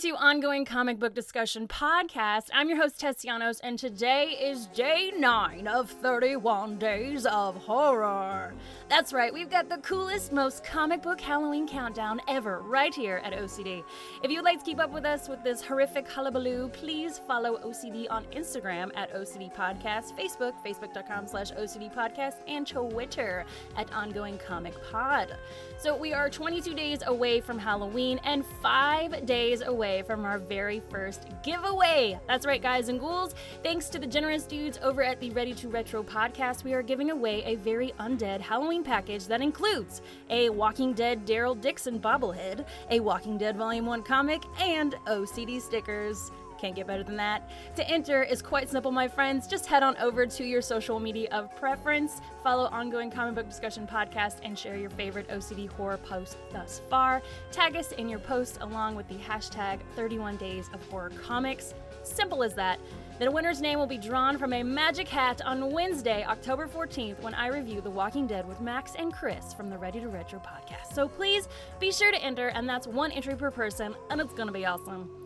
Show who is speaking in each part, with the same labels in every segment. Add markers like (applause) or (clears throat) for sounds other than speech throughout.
Speaker 1: to Ongoing Comic Book Discussion Podcast. I'm your host, Tessianos, and today is day 9 of 31 Days of Horror. That's right, we've got the coolest, most comic book Halloween countdown ever right here at OCD. If you'd like to keep up with us with this horrific hullabaloo, please follow OCD on Instagram at OCD Podcast, Facebook, facebook.com slash OCD Podcast, and Twitter at Ongoing Comic Pod. So we are 22 days away from Halloween and five days away from our very first giveaway. That's right, guys and ghouls. Thanks to the generous dudes over at the Ready to Retro podcast, we are giving away a very undead Halloween package that includes a Walking Dead Daryl Dixon bobblehead, a Walking Dead Volume 1 comic, and OCD stickers. Can't get better than that. To enter is quite simple, my friends. Just head on over to your social media of preference, follow Ongoing Comic Book Discussion Podcast, and share your favorite OCD horror post thus far. Tag us in your post along with the hashtag 31 Days of Horror Comics. Simple as that. The winner's name will be drawn from a magic hat on Wednesday, October 14th, when I review The Walking Dead with Max and Chris from the Ready to Retro podcast. So please be sure to enter, and that's one entry per person, and it's gonna be awesome.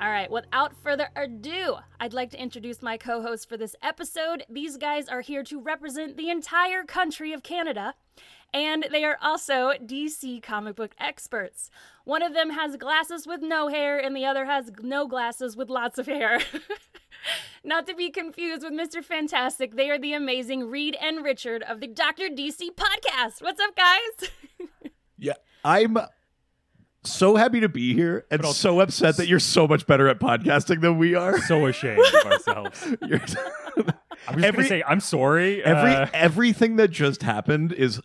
Speaker 1: All right, without further ado, I'd like to introduce my co hosts for this episode. These guys are here to represent the entire country of Canada, and they are also DC comic book experts. One of them has glasses with no hair, and the other has no glasses with lots of hair. (laughs) Not to be confused with Mr. Fantastic, they are the amazing Reed and Richard of the Dr. DC podcast. What's up, guys? (laughs)
Speaker 2: Yeah, I'm so happy to be here and
Speaker 3: I'll-
Speaker 2: so upset that you're so much better at podcasting than we are.
Speaker 3: so ashamed of (laughs) ourselves. I'm just
Speaker 2: Every-
Speaker 3: gonna say I'm sorry.
Speaker 2: every
Speaker 3: uh,
Speaker 2: everything that just happened is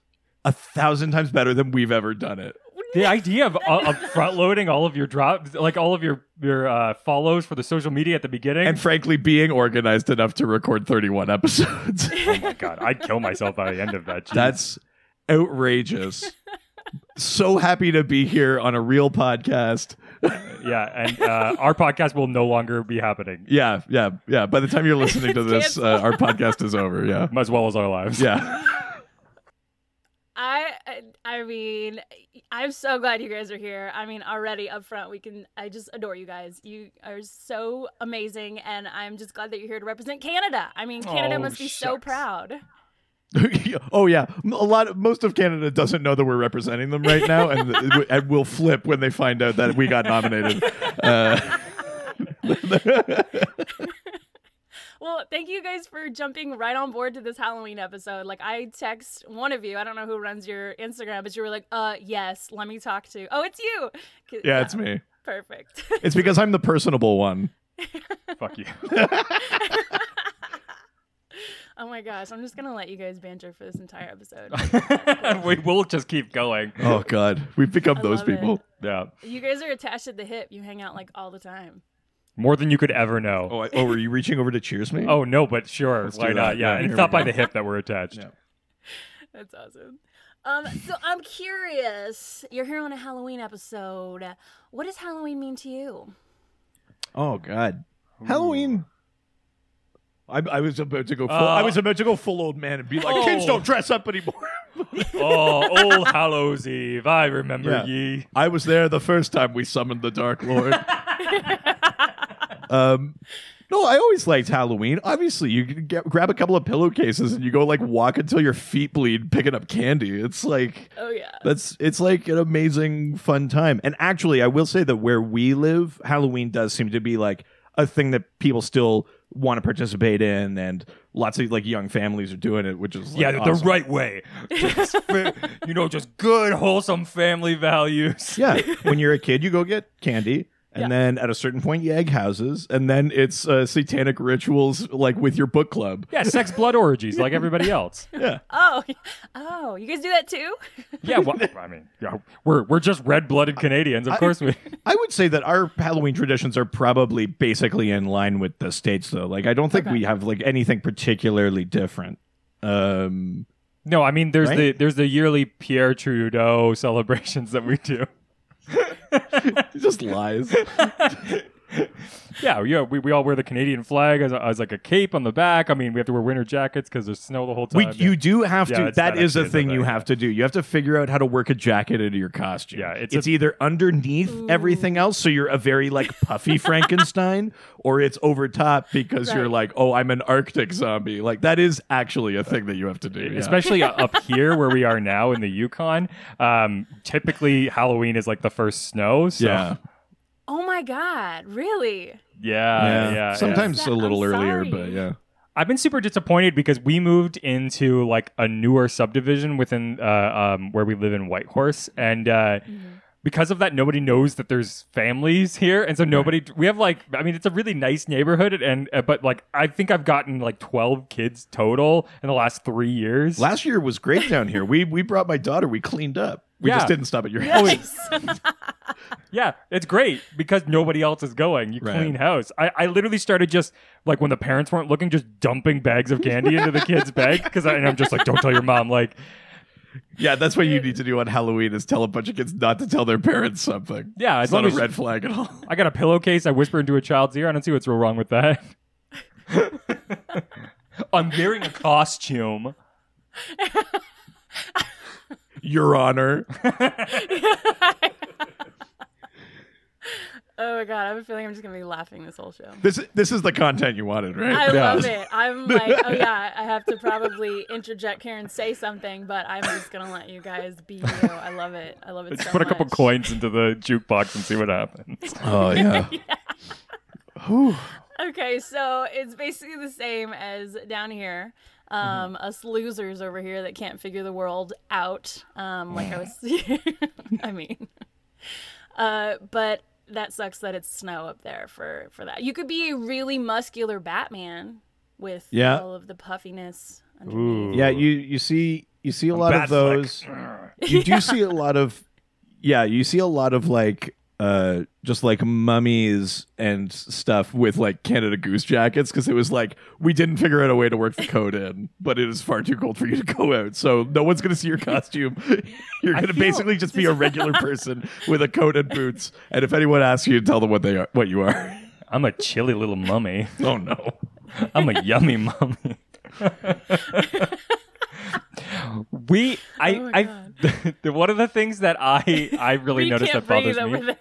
Speaker 2: a thousand times better than we've ever done it.
Speaker 3: the idea of, uh, of front loading all of your drops, like all of your your uh, follows for the social media at the beginning.
Speaker 2: And frankly, being organized enough to record 31 episodes.
Speaker 3: oh my god, I'd kill myself by the end of that. Jeez. (laughs)
Speaker 2: That's outrageous. (laughs) so happy to be here on a real podcast. (laughs)
Speaker 3: yeah, and uh, our podcast will no longer be happening,
Speaker 2: Yeah, yeah, yeah. By the time you're listening to this, uh, our podcast is over. Yeah. (laughs)
Speaker 3: as well as our lives.
Speaker 2: Yeah.
Speaker 1: I I mean, I'm so glad you guys are here. I mean, already up front, we can. I just adore you guys. You are so amazing, and I'm just glad that you're here to represent Canada. I mean, Canada
Speaker 3: Oh,
Speaker 1: must be so proud. (laughs)
Speaker 2: oh yeah, a lot. Of, Most of Canada doesn't know that we're representing them right now, and, and will flip when they find out that we got nominated. Uh, (laughs)
Speaker 1: Well, thank you guys for jumping right on board to this Halloween episode. Like, I text one of you. I don't know who runs your Instagram, but you were like, "Uh, yes, let me talk to." Oh, it's you. 'Cause-
Speaker 2: yeah, it's me.
Speaker 1: Perfect.
Speaker 2: It's because I'm the personable one. (laughs)
Speaker 3: Fuck you.
Speaker 1: Oh my gosh, I'm just gonna let you guys banter for this entire episode. (laughs)
Speaker 3: we will just keep going.
Speaker 2: Oh God, we've become
Speaker 1: I
Speaker 2: those
Speaker 1: love it.
Speaker 2: people.
Speaker 3: Yeah,
Speaker 1: You guys are attached at the hip. You hang out like all the time.
Speaker 3: more than you could ever know.
Speaker 2: Oh, I, oh, were you reaching over to cheers me?
Speaker 3: Oh no, but sure,
Speaker 2: Let's
Speaker 3: why
Speaker 2: do
Speaker 3: not? Yeah,
Speaker 2: Yeah, here
Speaker 3: it's
Speaker 2: we
Speaker 3: not by
Speaker 2: go.
Speaker 3: the hip that we're attached.
Speaker 2: Yeah. (laughs)
Speaker 1: That's awesome. Um, so I'm curious. You're here on a Halloween episode. What does Halloween mean to you?
Speaker 2: Oh God, Halloween. I, I was about to go. Full,
Speaker 3: Uh,
Speaker 2: I was about to go full old man and be like,
Speaker 3: Oh.
Speaker 2: kids don't dress up anymore. (laughs)
Speaker 3: oh, old Hallows Eve, I remember
Speaker 2: Yeah.
Speaker 3: ye.
Speaker 2: I was there the first time we summoned the Dark Lord. (laughs) um, no, I always liked Halloween. Obviously, you can get, grab a couple of pillowcases and you go like walk until your feet bleed, picking up candy. It's like
Speaker 1: Oh yeah.
Speaker 2: that's it's like an amazing fun time. And actually, I will say that where we live, Halloween does seem to be like a thing that people still want to participate in, and lots of like young families are doing it, which is like,
Speaker 3: yeah, the right way. Just (laughs) you know, just good, wholesome family values.
Speaker 2: Yeah, when you're a kid, you go get candy. And
Speaker 1: Yeah.
Speaker 2: then at a certain point, you egg houses, and then it's uh, satanic rituals like with your book club.
Speaker 3: Yeah, sex, blood orgies like everybody else. (laughs)
Speaker 2: Yeah,
Speaker 1: Oh, oh, you guys do that too? (laughs)
Speaker 3: Yeah, well, I mean, yeah, we're we're just red-blooded Canadians, of course we.
Speaker 2: I would say that our Halloween traditions are probably basically in line with the states, though. Like, I don't think
Speaker 1: Okay.
Speaker 2: we have like anything particularly different. Um,
Speaker 3: No, I mean, there's
Speaker 2: Right?
Speaker 3: the there's the yearly Pierre Trudeau (laughs) celebrations that we do. (laughs)
Speaker 2: just lies. (laughs) (laughs)
Speaker 3: yeah, yeah, we, we all wear the Canadian flag as, a, as like a cape on the back. I mean, we have to wear winter jackets because there's snow the whole time.
Speaker 2: We,
Speaker 3: yeah.
Speaker 2: you do have
Speaker 3: Yeah,
Speaker 2: to.
Speaker 3: it's
Speaker 2: That
Speaker 3: not
Speaker 2: a thing you have to do. You have to figure out how to work a jacket into your costume.
Speaker 3: Yeah, it's
Speaker 2: it's,
Speaker 3: a-
Speaker 2: either underneath everything else, so you're a very like puffy (laughs) Frankenstein, or it's over top because you're like, oh, I'm an Arctic zombie. Like that is actually a thing that you have to do. yeah.
Speaker 3: especially (laughs) up here where we are now in the Yukon. Um, typically, Halloween is like the first snow. So
Speaker 2: yeah.
Speaker 1: Oh my god, really?
Speaker 3: yeah, yeah. yeah.
Speaker 2: Sometimes
Speaker 1: I'm
Speaker 2: a little earlier,
Speaker 1: sorry.
Speaker 2: but yeah.
Speaker 3: I've been super disappointed because we moved into like a newer subdivision within uh, um, where we live in Whitehorse, and uh, because of that, nobody knows that there's families here, and so nobody. We have like, I mean, it's a really nice neighborhood, and uh, but like, I think I've gotten like twelve kids total in the last three years.
Speaker 2: Last year was great down here. We we brought my daughter. We cleaned up. We
Speaker 3: Yeah.
Speaker 2: just didn't stop at your house. (laughs)
Speaker 1: Nice.
Speaker 3: Yeah, it's great because nobody else is going. You
Speaker 2: Right.
Speaker 3: clean house. I, I literally started just like when the parents weren't looking, just dumping bags of candy into the kids' bag because and I'm just like, don't tell your mom. Like,
Speaker 2: Yeah, that's what you need (laughs) to do on Halloween is tell a bunch of kids not to tell their parents something.
Speaker 3: yeah, as
Speaker 2: It's
Speaker 3: long
Speaker 2: not a
Speaker 3: as
Speaker 2: red flag at all.
Speaker 3: I got a pillowcase. I whisper into a child's ear. I don't see what's real wrong with that. (laughs) I'm wearing a costume.
Speaker 2: Your Honor. (laughs)
Speaker 1: oh my god, I have a feeling I'm just gonna be laughing this whole show.
Speaker 2: This this is the content you wanted, right?
Speaker 1: I
Speaker 3: Yeah.
Speaker 1: love it. I'm (laughs) like, oh yeah, I have to probably interject here and say something, but I'm just gonna let you guys be you. I love it. I love it
Speaker 3: Just
Speaker 1: so
Speaker 3: put a couple coins into the jukebox and see what happens. (laughs)
Speaker 2: Oh (laughs) yeah. Whew.
Speaker 1: Okay, so it's basically the same as down here. Um, us losers over here that can't figure the world out. Um, like I was, I mean, uh, but that sucks that it's snow up there for for that. You could be a really muscular Batman with
Speaker 2: Yeah.
Speaker 1: all of the puffiness
Speaker 3: Ooh.
Speaker 2: Yeah, you you see you see a lot
Speaker 3: Bat
Speaker 2: of those. You do (laughs) see a lot of yeah, you see a lot of like uh just like mummies and stuff with like Canada Goose jackets because it was like we didn't figure out a way to work the code in, but it is far too cold for you to go out. So no one's gonna see your costume. (laughs) You're gonna
Speaker 3: feel-
Speaker 2: basically just be a regular (laughs) person with a coat and boots. And if anyone asks you, tell them what they are what you are. (laughs)
Speaker 3: I'm a chilly little mummy.
Speaker 2: Oh no.
Speaker 3: I'm a yummy mummy. We, I,
Speaker 1: Oh
Speaker 3: I,
Speaker 1: God. (laughs)
Speaker 3: the, one of the things that I, I (laughs) really
Speaker 1: we
Speaker 3: noticed that bothers me.
Speaker 1: over.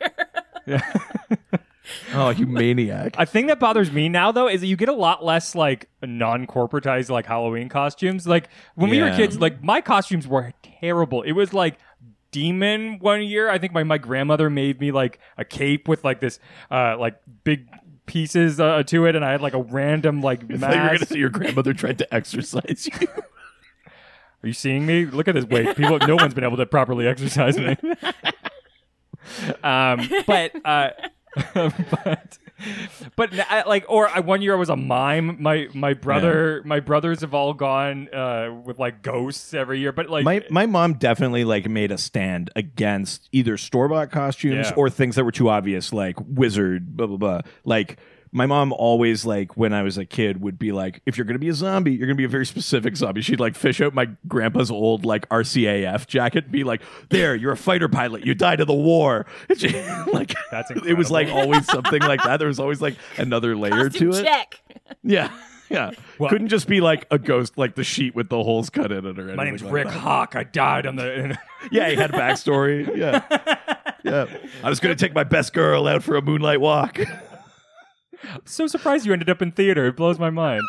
Speaker 1: (laughs)
Speaker 2: Oh, you maniac.
Speaker 3: A thing that bothers me now though is that you get a lot less like non-corporatized like Halloween costumes. Like when we were kids, like my costumes were terrible. It was like demon one year. I think my my grandmother made me like a cape with like this uh like big pieces uh, to it, and I had like a random like
Speaker 2: I thought you were
Speaker 3: mask.
Speaker 2: gonna say your grandmother tried to exercise you.
Speaker 3: Are you seeing me? Look at this weight. People, no one's been able to properly exercise me. (laughs) um, but, uh, (laughs) but, but I, like, or I, one year I was a mime. My my brother, my brothers have all gone uh, with like ghosts every year. But like,
Speaker 2: my my mom definitely like made a stand against either store bought costumes
Speaker 3: Yeah.
Speaker 2: or things that were too obvious, like wizard, blah blah blah. Like my mom always like when I was a kid would be like, if you're gonna be a zombie, you're gonna be a very specific zombie. She'd like fish out my grandpa's old like RCAF jacket, and be like, there, you're a fighter pilot, you died in the war. (laughs) And she, like
Speaker 3: That's (laughs)
Speaker 2: it was like always something like that. There was always like (laughs) another layer
Speaker 1: Costume
Speaker 2: to it.
Speaker 1: check.
Speaker 2: Yeah. Yeah.
Speaker 3: Well-
Speaker 2: Couldn't just be like a ghost, like the sheet with the holes cut in it or anything.
Speaker 3: my name's
Speaker 2: like
Speaker 3: Rick
Speaker 2: that.
Speaker 3: Hawk. I died on the.
Speaker 2: Yeah, he had a backstory. Yeah. Yeah. I was going to take my best girl out for a moonlight walk.
Speaker 3: So surprised you ended up in theater. It blows my mind.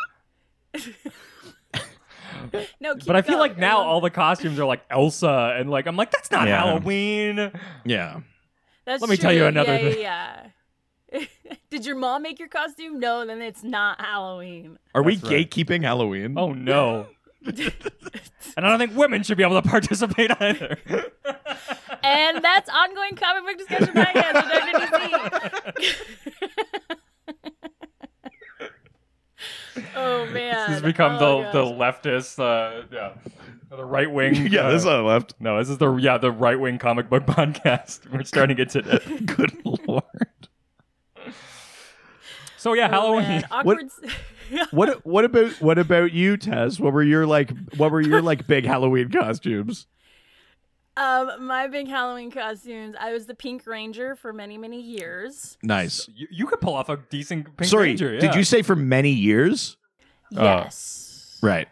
Speaker 1: No, keep
Speaker 3: But I feel
Speaker 1: going.
Speaker 3: like now all the costumes are like Elsa, and like I'm like that's not
Speaker 2: Yeah.
Speaker 3: Halloween.
Speaker 2: yeah.
Speaker 1: That's
Speaker 3: Let me tell you another
Speaker 1: yeah,
Speaker 3: thing.
Speaker 1: Yeah, yeah. (laughs) Did your mom make your costume? No, then it's not Halloween.
Speaker 2: Are we
Speaker 3: right.
Speaker 2: gatekeeping Halloween?
Speaker 3: Oh no. (laughs) and I don't think women should be able to participate either.
Speaker 1: And that's ongoing comic book discussion podcast with Dr. DC. (laughs) oh man,
Speaker 3: This has become
Speaker 1: oh,
Speaker 3: the the leftist, uh, yeah, the right wing. (laughs)
Speaker 2: yeah,
Speaker 3: uh,
Speaker 2: this is on the left.
Speaker 3: no, this is the yeah the right wing comic book (laughs) podcast. We're starting it today.
Speaker 2: Good lord.
Speaker 3: So yeah,
Speaker 1: Oh,
Speaker 3: Halloween.
Speaker 1: man. Awkward.
Speaker 2: What what about what about you, Tess? What were your like what were your like big Halloween costumes?
Speaker 1: Um, my big Halloween costumes. I was the Pink Ranger for many, many years.
Speaker 2: Nice.
Speaker 3: You, you could pull off a decent Pink
Speaker 2: Sorry,
Speaker 3: Ranger.
Speaker 2: did
Speaker 3: yeah.
Speaker 2: you say for many years?
Speaker 1: Yes.
Speaker 2: Right.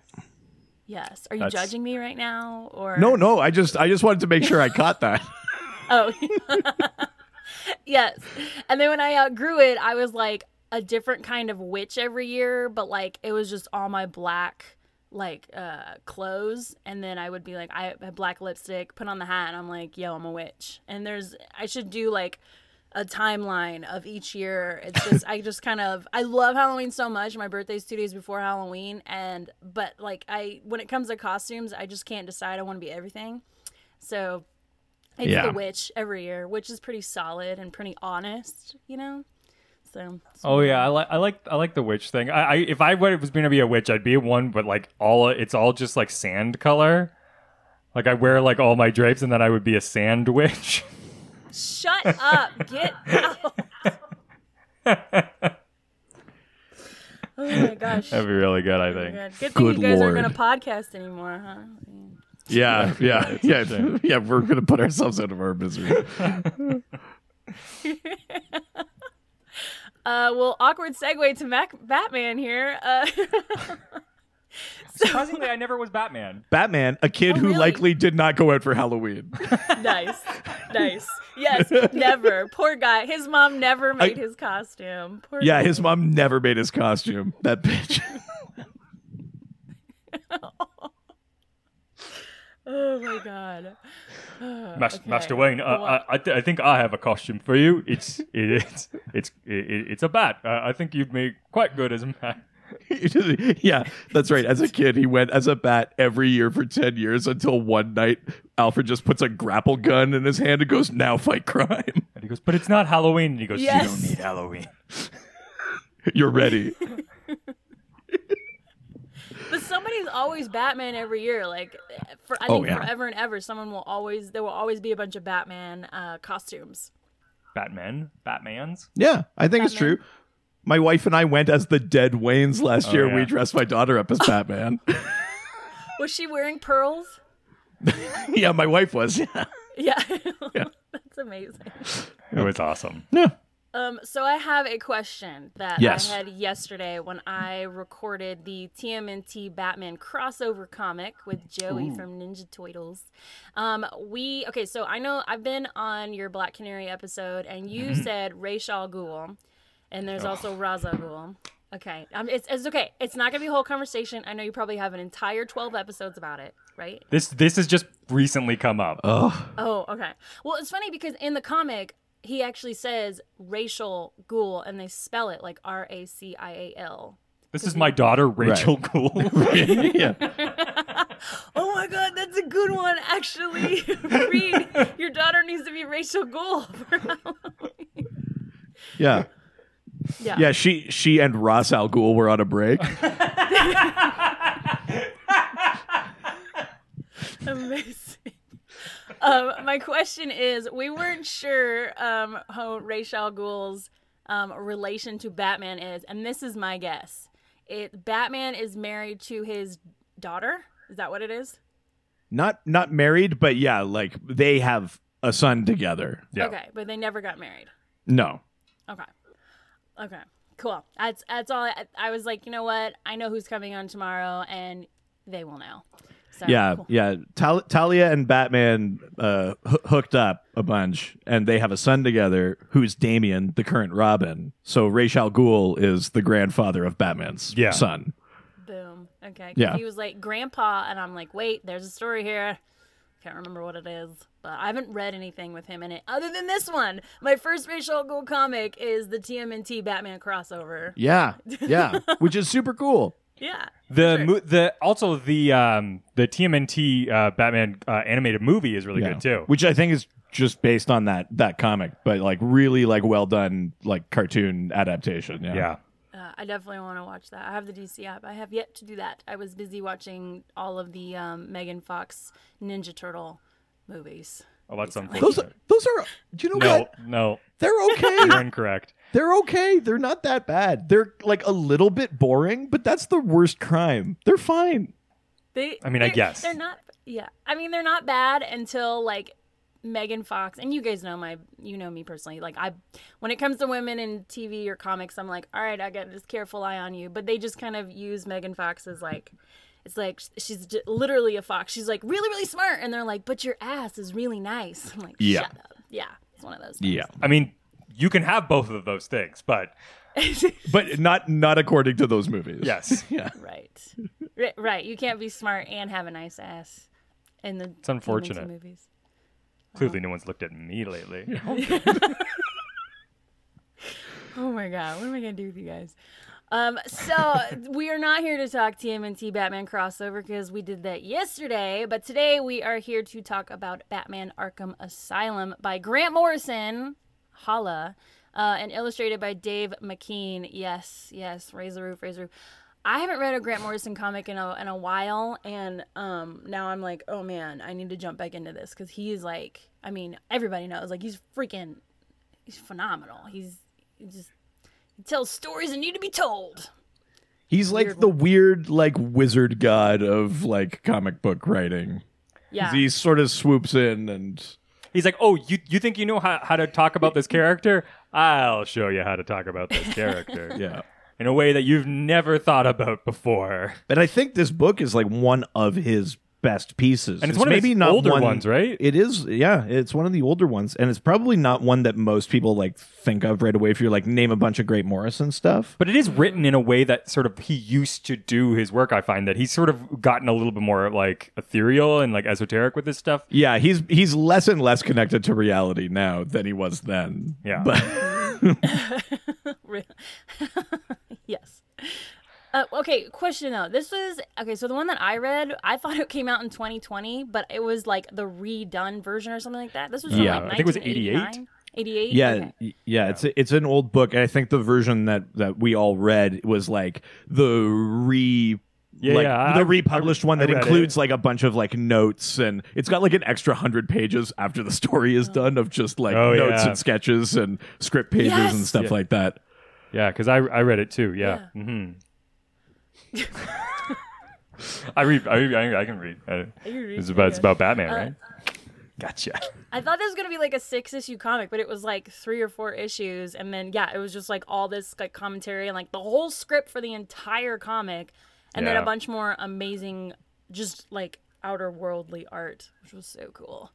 Speaker 1: Yes. Are you
Speaker 3: That's-
Speaker 1: judging me right now, or
Speaker 2: No, no. I just I just wanted to make sure I caught that. (laughs) (laughs)
Speaker 1: Oh, (laughs) yes. And then when I outgrew it, I was like a different kind of witch every year, but like it was just all my black like uh clothes and then I would be like I have black lipstick, put on the hat and I'm like, "Yo, I'm a witch." And there's I should do like a timeline of each year. It's (laughs) just I just kind of I love Halloween so much. My birthday's 2 days before Halloween and but like I when it comes to costumes, I just can't decide I want to be everything. So it's
Speaker 2: Yeah.
Speaker 1: the witch every year, which is pretty solid and pretty honest, you know. So.
Speaker 3: Oh yeah, I like I like I like the witch thing. I, I if I was going to be a witch, I'd be one, but like all it's all just like sand color. Like I wear like all my drapes, and then I would be a sand witch.
Speaker 1: Shut up! Get out! (laughs) oh my gosh!
Speaker 3: That'd be really good, I
Speaker 1: Oh my
Speaker 3: think.
Speaker 1: God. Good thing
Speaker 2: Good
Speaker 1: you guys
Speaker 2: lord.
Speaker 1: aren't gonna podcast anymore, huh?
Speaker 2: Yeah, yeah, yeah, yeah. We're gonna put ourselves out of our misery. (laughs) (laughs)
Speaker 1: Uh, well, awkward segue to Mac- Batman here. Uh, (laughs)
Speaker 3: Surprisingly, I never was Batman.
Speaker 2: Batman, a kid
Speaker 1: Oh,
Speaker 2: who
Speaker 1: really?
Speaker 2: likely did not go out for Halloween. (laughs)
Speaker 1: nice, nice. Yes, never. Poor guy. His mom never made
Speaker 2: I-
Speaker 1: his costume. Poor
Speaker 2: Yeah,
Speaker 1: guy.
Speaker 2: his mom never made his costume. That bitch. (laughs)
Speaker 1: Oh my god. (laughs)
Speaker 3: Mas-
Speaker 1: Okay.
Speaker 3: Master Wayne, uh,
Speaker 1: Well,
Speaker 3: I I, th- I think I have a costume for you. It's it, it's it's it, it's a bat. Uh, I think you'd be quite good as a bat. (laughs)
Speaker 2: yeah, that's right. As a kid, he went as a bat every year for 10 years until one night Alfred just puts a grapple gun in his hand and goes, Now fight crime.
Speaker 3: And he goes, but it's not Halloween. And he goes,
Speaker 1: Yes.
Speaker 3: you don't need Halloween. (laughs)
Speaker 2: You're ready.
Speaker 1: But somebody's always Batman every year. Like for I
Speaker 2: Oh,
Speaker 1: think
Speaker 2: yeah.
Speaker 1: forever and ever, someone will always there will always be a bunch of Batman uh, costumes.
Speaker 3: Batman, Batman's.
Speaker 2: Yeah, I think it's true. My wife and I went as the dead Waynes last
Speaker 3: Oh,
Speaker 2: year.
Speaker 3: yeah.
Speaker 2: We dressed my daughter up as (laughs) Batman.
Speaker 1: Was she wearing pearls? (laughs)
Speaker 2: yeah, my wife was. (laughs) Yeah.
Speaker 1: Yeah.
Speaker 2: Yeah.
Speaker 1: That's amazing.
Speaker 3: It was awesome.
Speaker 2: yeah.
Speaker 1: Um, so I have a question that
Speaker 2: Yes.
Speaker 1: I had yesterday when I recorded the TMNT Batman crossover comic with Joey from Ninja Turtles. Um, we okay, so I know I've been on your Black Canary episode, and you
Speaker 2: Mm-hmm.
Speaker 1: said Ra's al Ghul, and there's also Ra's al Ghul. Okay, um, it's, it's okay. It's not gonna be a whole conversation. I know you probably have an entire twelve episodes about it, right?
Speaker 3: This this has just recently come up.
Speaker 2: Oh,
Speaker 1: Oh, okay. Well, it's funny because in the comic, he actually says racial ghoul, and they spell it like R A C I A L.
Speaker 3: This is my daughter, Rachel Gould. (laughs)
Speaker 2: yeah. (laughs)
Speaker 1: Oh my god, that's a good one. Actually, (laughs) read your daughter needs to be racial ghoul.
Speaker 2: Yeah.
Speaker 1: yeah.
Speaker 2: Yeah, she she and Ross Al Ghul were on a break.
Speaker 1: Amazing. Um, my question is: We weren't sure um, how Rachel al Ghul's um, relation to Batman is, and this is my guess. It Batman is married to his daughter. Is that what it is?
Speaker 2: Not not married, but yeah, like they have a son together.
Speaker 3: Yeah.
Speaker 1: Okay, but they never got married.
Speaker 2: No.
Speaker 1: Okay. Okay. Cool. That's that's all. I, I was like, you know what? I know who's coming on tomorrow, and they will know. So,
Speaker 2: Yeah,
Speaker 1: cool.
Speaker 2: yeah. Tal- Talia and Batman uh, h- hooked up a bunch, and they have a son together who's Damian, the current Robin. So Ra's al Ghul is the grandfather of Batman's
Speaker 3: Yeah.
Speaker 2: son.
Speaker 1: Boom. Okay.
Speaker 2: Yeah.
Speaker 1: He was like grandpa, and I'm like, wait, there's a story here. Can't remember what it is, but I haven't read anything with him in it other than this one. My first Rachel Gould comic is the TMNT Batman crossover.
Speaker 2: Yeah, yeah, (laughs) which is super cool.
Speaker 1: Yeah.
Speaker 3: The
Speaker 1: Sure.
Speaker 3: mo- the also the um the TMNT uh, Batman uh, animated movie is really
Speaker 2: Yeah.
Speaker 3: good too.
Speaker 2: Which I think is just based on that that comic, but like really like well done like cartoon adaptation. Yeah.
Speaker 3: Yeah.
Speaker 1: Uh, I definitely want to watch that. I have the DC app. I have yet to do that. I was busy watching all of the um, Megan Fox Ninja Turtle movies.
Speaker 3: Oh, that's
Speaker 1: Recently.
Speaker 2: Those
Speaker 3: unfortunate.
Speaker 2: those are do you know
Speaker 3: No,
Speaker 2: what?
Speaker 3: no,
Speaker 2: They're okay.
Speaker 3: you're incorrect.
Speaker 2: They're okay. They're not that bad. They're like a little bit boring, but that's the worst crime. They're fine.
Speaker 1: They,
Speaker 3: I mean, I guess.
Speaker 1: they're not. Yeah, I mean, they're not bad until like Megan Fox, and you guys know my, you know me personally. Like I, when it comes to women in TV or comics, I'm like, all right, I got this careful eye on you. But they just kind of use Megan Fox as like, it's like she's literally a fox. She's like really, really smart, and they're like, but your ass is really nice. I'm like,
Speaker 2: Yeah.
Speaker 1: shut up. Yeah, it's one of those. Things.
Speaker 2: Yeah.
Speaker 3: I mean, you can have both of those things, but (laughs)
Speaker 2: But not not according to those movies.
Speaker 3: yes, (laughs)
Speaker 2: Yeah.
Speaker 1: Right. right. Right. You can't be smart and have a nice ass. In the
Speaker 3: It's unfortunate.
Speaker 1: Movies.
Speaker 3: clearly no one's looked at me lately. (laughs)
Speaker 1: Oh my god, what am I gonna do with you guys? Um, so (laughs) we are not here to talk TMNT Batman crossover because we did that yesterday, but today we are here to talk about Batman Arkham Asylum by Grant Morrison, holla, uh, and illustrated by Dave McKean. Yes, yes, raise the roof, raise the roof. I haven't read a Grant Morrison comic in a in a while, and um, now I'm like, oh man, I need to jump back into this because he's like, I mean, everybody knows, like he's freaking, he's phenomenal. He's he just tells stories that need to be told.
Speaker 2: He's like
Speaker 1: Weird
Speaker 2: the weird like wizard god of like comic book writing.
Speaker 1: Yeah,
Speaker 2: He sort of swoops in and
Speaker 3: He's like, "Oh, you you think you know how, how to talk about this character? I'll show you how to talk about this (laughs) character
Speaker 2: yeah.
Speaker 3: in a way that you've never thought about before."
Speaker 2: But I think this book is like one of his best pieces.
Speaker 3: And it's one of
Speaker 2: maybe
Speaker 3: his
Speaker 2: not
Speaker 3: older
Speaker 2: one,
Speaker 3: ones, right?
Speaker 2: It is, yeah. It's one of the older ones, and it's probably not one that most people like think of right away. If you're like name a bunch of great Morrison stuff,
Speaker 3: But it is written in a way that sort of he used to do his work. I find that he's sort of gotten a little bit more like ethereal and like esoteric with this stuff.
Speaker 2: yeah, he's he's less and less connected to reality now than he was then.
Speaker 3: Yeah.
Speaker 2: but (laughs) (laughs)
Speaker 1: yes. Uh, okay, question though. This was okay. So the one that I read, I thought it came out in 2020, but it was like the redone version or something like that. This was from,
Speaker 2: Yeah,
Speaker 1: like
Speaker 3: I think it was 88.
Speaker 1: 88.
Speaker 2: yeah,
Speaker 1: Okay.
Speaker 2: y- yeah, it's it's an old book, and I think the version that that we all read was like the re.
Speaker 3: Yeah,
Speaker 2: like
Speaker 3: yeah,
Speaker 2: the
Speaker 3: I-
Speaker 2: republished one that includes
Speaker 3: it.
Speaker 2: like a bunch of like notes and it's got like an extra hundred pages after the story is done of just like
Speaker 3: Oh,
Speaker 2: notes
Speaker 3: yeah.
Speaker 2: and sketches and script pages
Speaker 1: Yes!
Speaker 2: and stuff
Speaker 3: Yeah.
Speaker 2: like that.
Speaker 3: Yeah, because I I read it too. Yeah. hmm (laughs) I read. I, I, uh, I can read. I,
Speaker 1: You read,
Speaker 3: it's about it's about Batman, uh, right? Gotcha.
Speaker 1: I thought this was gonna be like a six issue comic, but it was like three or four issues, and then yeah, it was just like all this like commentary and like the whole script for the entire comic, and then a bunch more amazing, just like outer worldly art, which was so cool.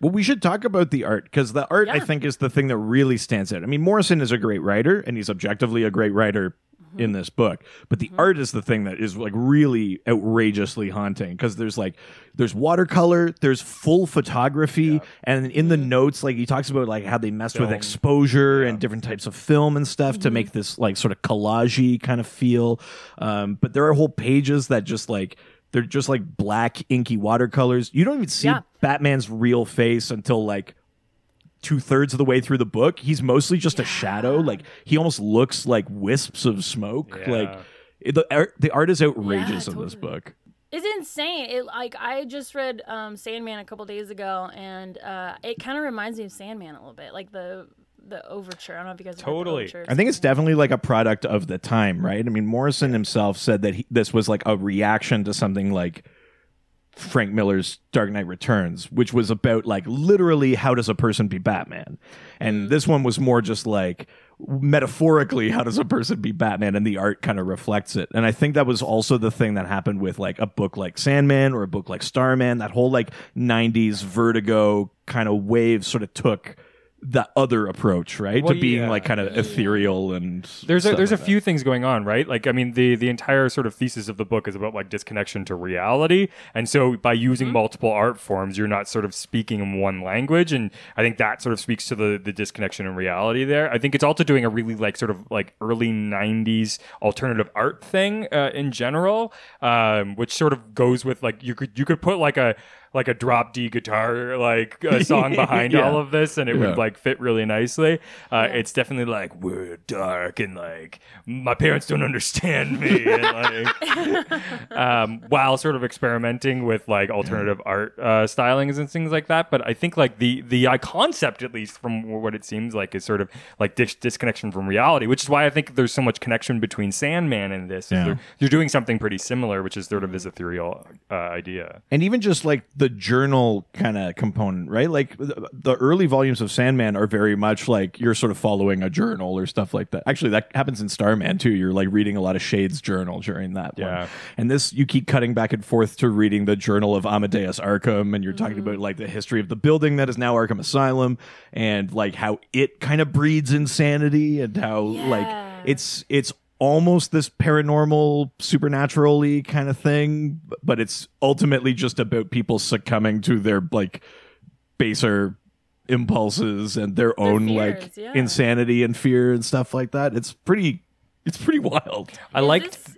Speaker 2: Well, we should talk about the art because the art, I think, is the thing that really stands out. I mean, Morrison is a great writer, and he's objectively a great writer
Speaker 1: Mm-hmm.
Speaker 2: in this book. But the art is the thing that is like really outrageously haunting because there's like there's watercolor, there's full photography, and in the
Speaker 1: Mm-hmm.
Speaker 2: notes, like he talks about like how they messed with
Speaker 3: Film.
Speaker 2: exposure and different types of film and stuff
Speaker 1: Mm-hmm.
Speaker 2: to make this like sort of collagey kind of feel. Um, but there are whole pages that just like. They're just like black inky watercolors. You don't even see
Speaker 1: Yeah.
Speaker 2: Batman's real face until like two thirds of the way through the book. He's mostly just a shadow. Like he almost looks like wisps of smoke.
Speaker 3: Yeah.
Speaker 2: Like it- the art, the art is outrageous in this book.
Speaker 1: It's insane. It like I just read um, Sandman a couple days ago, and uh, it kind of reminds me of Sandman a little bit, like the the overture. I don't know if you guys have read the
Speaker 3: Totally.
Speaker 1: overture
Speaker 2: I think it's definitely like a product of the time, right? I mean, Morrison himself said that he, this was like a reaction to something like Frank Miller's Dark Knight Returns, which was about like literally how does a person be Batman, and this one was more just like metaphorically how does a person be Batman, and the art kind of reflects it. And I think that was also the thing that happened with like a book like Sandman or a book like Starman. That whole like '90s Vertigo kind of wave sort of took that other approach, right,
Speaker 3: Well,
Speaker 2: to being
Speaker 3: yeah.
Speaker 2: like kind of ethereal and
Speaker 3: There's a,
Speaker 2: stuff
Speaker 3: there's a
Speaker 2: like that.
Speaker 3: few things going on, right? Like, I mean, the the entire sort of thesis of the book is about like disconnection to reality, and so by using multiple art forms, you're not sort of speaking in one language, and I think that sort of speaks to the the disconnection in reality there. I think it's also doing a really like sort of like early '90s alternative art thing uh, in general, um, which sort of goes with like you could you could put like a like a drop D guitar like a (laughs) song behind
Speaker 2: Yeah.
Speaker 3: all of this, and it
Speaker 2: Yeah.
Speaker 3: would like fit really nicely. Uh, It's definitely like we're dark and like my parents don't understand me, and like (laughs) um, while sort of experimenting with like alternative art uh, stylings and things like that. But I think like the the uh, concept, at least from what it seems like, is sort of like dis- disconnection from reality, which is why I think there's so much connection between Sandman and this.
Speaker 2: Yeah.
Speaker 3: They're, you're doing something pretty similar, which is sort of this ethereal uh, idea.
Speaker 2: and even just like the journal kind of component, right? Like the, the early volumes of Sandman are very much like you're sort of following a journal or stuff like that. Actually, that happens in Starman too. You're like reading a lot of Shade's journal during that
Speaker 3: Yeah.
Speaker 2: one. And this, you keep cutting back and forth to reading the journal of Amadeus Arkham, and you're talking mm-hmm. about like the history of the building that is now Arkham Asylum, and like how it kind of breeds insanity, and how like it's it's almost this paranormal supernaturally kind of thing but it's ultimately just about people succumbing to their like baser impulses and their, own
Speaker 1: fears,
Speaker 2: like
Speaker 1: yeah.
Speaker 2: insanity and fear and stuff like that it's pretty it's pretty wild
Speaker 3: I
Speaker 1: Is
Speaker 3: liked.
Speaker 1: this-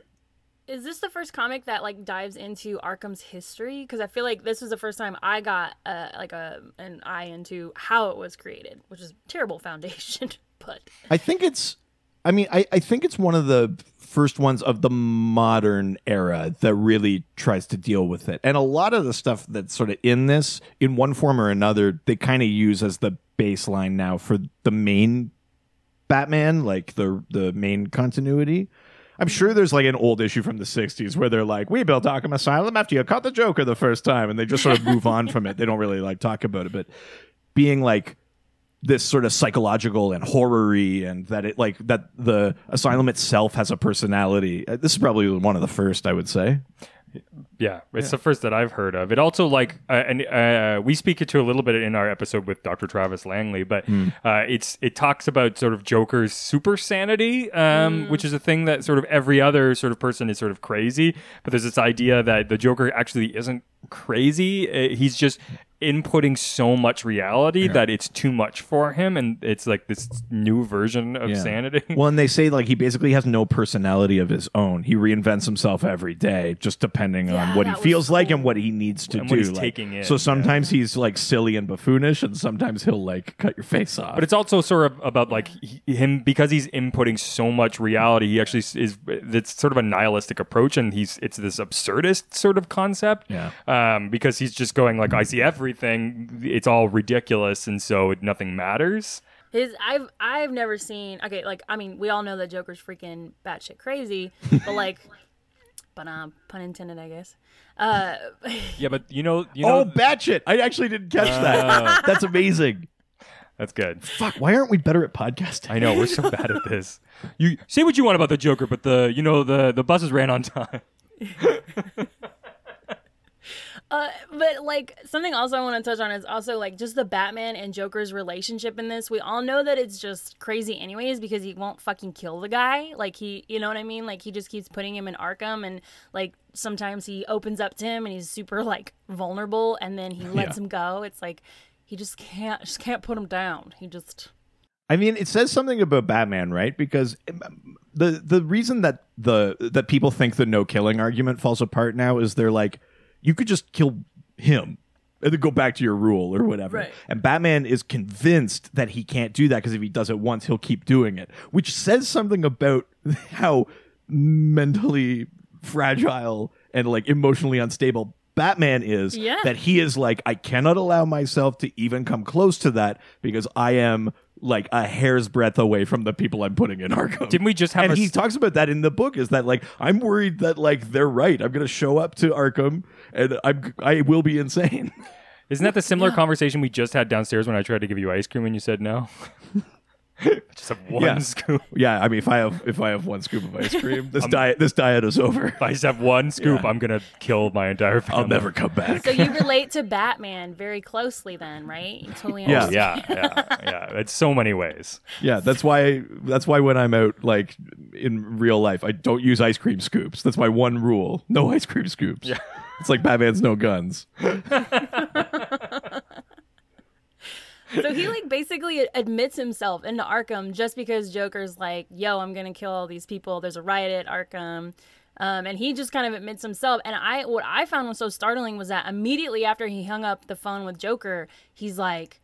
Speaker 1: Is this the first comic that like dives into Arkham's history? Because I feel like this was the first time I got uh, like a an eye into how it was created, which is terrible foundation. (laughs) but
Speaker 2: i think it's i mean I, I think it's one of the first ones of the modern era that really tries to deal with it and a lot of the stuff that's sort of in this in one form or another they kind of use as the baseline now for the main Batman, like the the main continuity. I'm sure there's like an old issue from the 60s where they're like, "We built Arkham Asylum after you caught the Joker the first time," and they just sort of move on from it. They don't really like talk about it, but being like this sort of psychological and horror-y and that it like that the asylum itself has a personality. Uh, This is probably one of the first, I would say.
Speaker 3: Yeah, it's the first that I've heard of. It also like, uh, and uh, we speak it to a little bit in our episode with Dr. Travis Langley, but uh, it's it talks about sort of Joker's super sanity, um, which is a thing that sort of every other sort of person is sort of crazy. But there's this idea that the Joker actually isn't crazy. Uh, he's just inputting so much reality that it's too much for him, and it's like this new version of
Speaker 2: Yeah.
Speaker 3: sanity. (laughs)
Speaker 2: Well, and they say like he basically has no personality of his own. He reinvents himself every day, just depending
Speaker 1: Yeah,
Speaker 2: on what he
Speaker 1: that was
Speaker 2: feels like and what he needs to
Speaker 3: And
Speaker 2: do.
Speaker 3: what he's
Speaker 2: like-
Speaker 3: taking in,
Speaker 2: so
Speaker 3: yeah.
Speaker 2: sometimes he's like silly and buffoonish, and sometimes he'll like cut your face off.
Speaker 3: But it's also sort of about like he- him because he's inputting so much reality. He actually is. It's sort of a nihilistic approach, and he's it's this absurdist sort of concept.
Speaker 2: Yeah.
Speaker 3: Um, because he's just going like, I see everything. It's all ridiculous, and so nothing matters.
Speaker 1: his I've I've never seen okay like I mean we all know that Joker's freaking batshit crazy, (laughs) but like, but um pun intended I guess. Uh, (laughs)
Speaker 3: Yeah, but you know, you know,
Speaker 2: oh, batshit! I actually didn't catch
Speaker 3: Oh.
Speaker 2: that. (laughs) That's amazing.
Speaker 3: that's good.
Speaker 2: Fuck! Why aren't we better at podcasting?
Speaker 3: I know we're so bad at this. You say what you want about the Joker, but the you know the the buses ran on time.
Speaker 1: Uh, but like something else I want to touch on is also like just the Batman and Joker's relationship in this. We all know that it's just crazy anyways because he won't fucking kill the guy. Like he, you know what I mean? Like he just keeps putting him in Arkham and like sometimes he opens up to him and he's super like vulnerable and then he (laughs) lets
Speaker 2: Yeah.
Speaker 1: him go. It's like he just can't just can't put him down. He just
Speaker 2: I mean, it says something about Batman, right? Because um, the the reason that the that people think the no killing argument falls apart now is they're like, you could just kill him and then go back to your rule or whatever.
Speaker 1: Right.
Speaker 2: And Batman is convinced that he can't do that because if he does it once, he'll keep doing it, which says something about (laughs) how mentally fragile and like emotionally unstable Batman is
Speaker 1: Yeah.
Speaker 2: that he is like I cannot allow myself to even come close to that because I am like a hair's breadth away from the people I'm putting in Arkham.
Speaker 3: Didn't we just have
Speaker 2: and
Speaker 3: a
Speaker 2: he
Speaker 3: s-
Speaker 2: talks about that in the book is that like I'm worried that like they're right. I'm going to show up to Arkham and I'm I will be insane.
Speaker 3: Isn't that the similar conversation we just had downstairs when I tried to give you ice cream and you said no? (laughs) (laughs) just have one
Speaker 2: Yeah.
Speaker 3: scoop. (laughs)
Speaker 2: yeah, I mean if I have if I have one scoop of ice cream, this diet this diet is over.
Speaker 3: If I just have one (laughs) scoop,
Speaker 2: Yeah.
Speaker 3: I'm gonna kill my entire family.
Speaker 2: I'll never come back.
Speaker 1: so you relate to Batman very closely then, right? You totally
Speaker 2: Yeah.
Speaker 3: Yeah, yeah, yeah. It's so many ways.
Speaker 2: Yeah, that's why that's why when I'm out like in real life, I don't use ice cream scoops. That's my one rule. No ice cream scoops. Yeah. It's like Batman's no guns.
Speaker 1: So he like basically admits himself into Arkham just because Joker's like, "Yo, I'm gonna kill all these people. There's a riot at Arkham." Um, and he just kind of admits himself. And I, what I found was so startling was that immediately after he hung up the phone with Joker, he's like,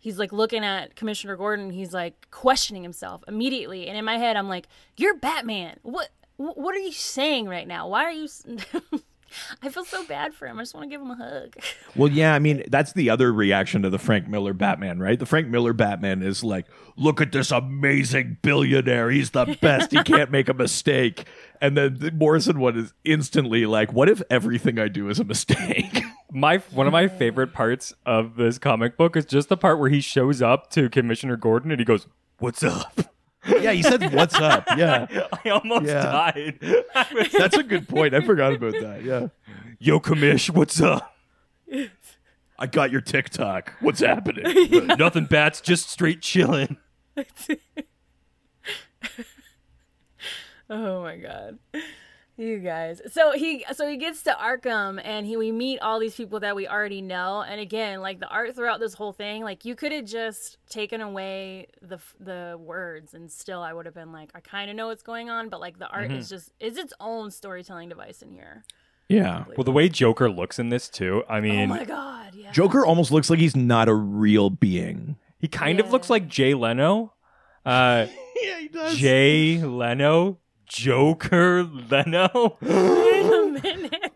Speaker 1: he's like looking at Commissioner Gordon. He's like questioning himself immediately. And in my head, I'm like, "You're Batman. What? What are you saying right now? Why are you?" (laughs) s-" I feel so bad for him. I just want to give him a hug. (laughs)
Speaker 2: Well, yeah, I mean, that's the other reaction to the Frank Miller Batman, right? The Frank Miller Batman is like, look at this amazing billionaire. He's the best. he can't make a mistake. And then the Morrison one is instantly like, what if everything I do is a mistake? (laughs)
Speaker 3: My one of my favorite parts of this comic book is just the part where he shows up to Commissioner Gordon and he goes, "What's up?"
Speaker 2: Yeah, he said, what's up? Yeah. (laughs)
Speaker 3: I almost
Speaker 2: Yeah.
Speaker 3: died. I was- (laughs)
Speaker 2: That's a good point. I forgot about that. Yeah.
Speaker 3: Yo, Commish, what's up?
Speaker 2: I got your TikTok. What's happening? (laughs)
Speaker 3: Nothing bats, just straight chilling.
Speaker 1: Oh my god. You guys. So he so he gets to Arkham and he we meet all these people that we already know and again like the art throughout this whole thing like you could have just taken away the the words and still I would have been like I kind of know what's going on but like the art is just is its own storytelling device in here.
Speaker 2: yeah.
Speaker 3: Well, the way Joker looks in this too, I mean,
Speaker 1: Oh
Speaker 3: mean,
Speaker 1: my god. Yeah.
Speaker 2: Joker almost looks like he's not a real being.
Speaker 3: he kind of looks like Jay Leno. Uh, (laughs)
Speaker 2: Yeah, he does.
Speaker 3: Jay Leno, Joker Leno.
Speaker 1: Wait a minute.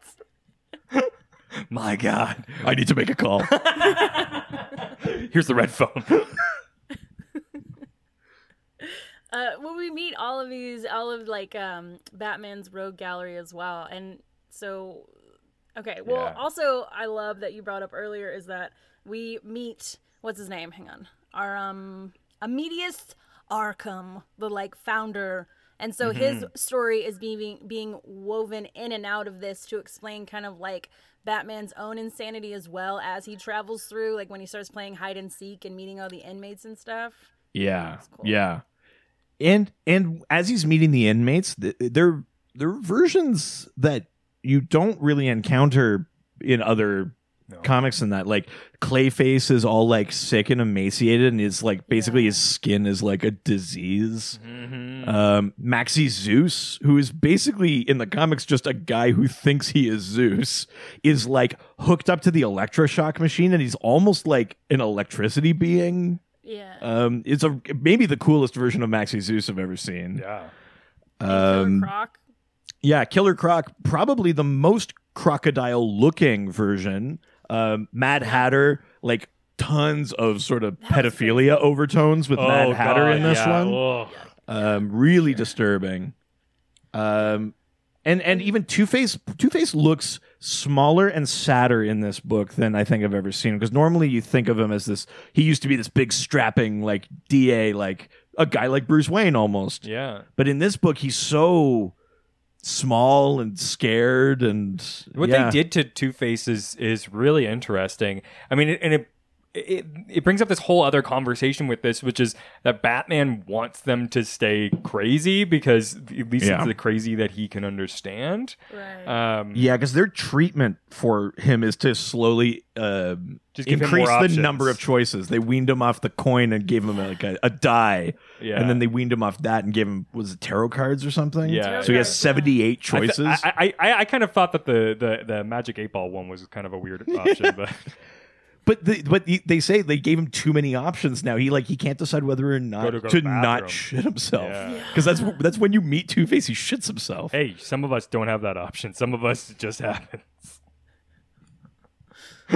Speaker 1: (laughs)
Speaker 3: My God,
Speaker 2: I need to make a call. (laughs)
Speaker 3: here's the red phone. (laughs)
Speaker 1: Uh, well, we meet all of these, all of like um, Batman's rogue gallery as well, and so okay. Well,
Speaker 3: Yeah.
Speaker 1: also I love that you brought up earlier is that we meet what's his name? Hang on, our um Amadeus Arkham, the like founder, and so his mm-hmm. story is being being woven in and out of this to explain kind of like. Batman's own insanity as well as he travels through, like when he starts playing hide and seek and meeting all the inmates and stuff.
Speaker 2: Yeah,
Speaker 1: cool.
Speaker 2: yeah, and and as he's meeting the inmates, th- they're they're versions that you don't really encounter in other
Speaker 3: No.
Speaker 2: comics. And that like Clayface is all like sick and emaciated, and is like basically
Speaker 1: Yeah.
Speaker 2: his skin is like a disease.
Speaker 3: Mhm.
Speaker 2: Um, Maxie Zeus, who is basically in the comics just a guy who thinks he is Zeus, is like hooked up to the electroshock machine, and he's almost like an electricity being.
Speaker 1: Yeah.
Speaker 2: Um, it's a maybe the coolest version of Maxie Zeus I've ever seen.
Speaker 3: Yeah.
Speaker 1: And Killer
Speaker 2: Um,
Speaker 1: Croc.
Speaker 2: yeah, Killer Croc, probably the most crocodile-looking version. Um, Mad Hatter, like tons of sort of pedophilia overtones with Mad Hatter in this
Speaker 3: Oh, yeah.
Speaker 2: one.
Speaker 3: Ugh.
Speaker 2: Um, really disturbing. Um, and and even Two Face Two Face looks smaller and sadder in this book than I think I've ever seen. Because normally you think of him as this. He used to be this big strapping like DA, like a guy like Bruce Wayne almost.
Speaker 3: Yeah.
Speaker 2: But in this book, he's so small and scared and
Speaker 3: What
Speaker 2: yeah.
Speaker 3: they did to Two Face is is really interesting. I mean, and it, it it brings up this whole other conversation with this, which is that Batman wants them to stay crazy because at least
Speaker 2: Yeah.
Speaker 3: it's the crazy that he can understand.
Speaker 1: Right.
Speaker 3: Um,
Speaker 2: Yeah, because their treatment for him is to slowly um,
Speaker 3: Just
Speaker 2: increase the number of choices. They weaned him off the coin and gave him like a, a die,
Speaker 3: Yeah.
Speaker 2: and then they weaned him off that and gave him was it tarot cards or something?
Speaker 3: Yeah.
Speaker 1: Tarot
Speaker 2: So he has
Speaker 1: cards,
Speaker 2: seventy eight
Speaker 3: I, th-
Speaker 2: choices.
Speaker 3: I, I, I, I kind of thought that the, the, the Magic Eight Ball one was kind of a weird option, (laughs) but
Speaker 2: but the, but he- they say they gave him too many options. Now he like he can't decide whether or not
Speaker 3: Go to
Speaker 2: to,
Speaker 3: go to the
Speaker 2: not
Speaker 3: bathroom.
Speaker 2: shit himself.
Speaker 3: Yeah.
Speaker 2: Because that's that's when you meet Two Face, he shits himself.
Speaker 3: hey, some of us don't have that option. Some of us it just happens. (laughs)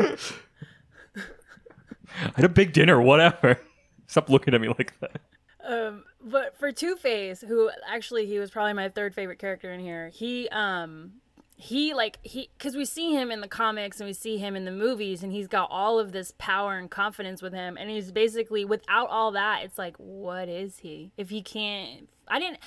Speaker 3: I had a big dinner, whatever. Stop looking at me like that.
Speaker 1: Um, but for Two Face, who actually he was probably my third favorite character in here. He um he like he because we see him in the comics and we see him in the movies, and he's got all of this power and confidence with him, and he's basically without all that, it's like what is he if he can't? I didn't.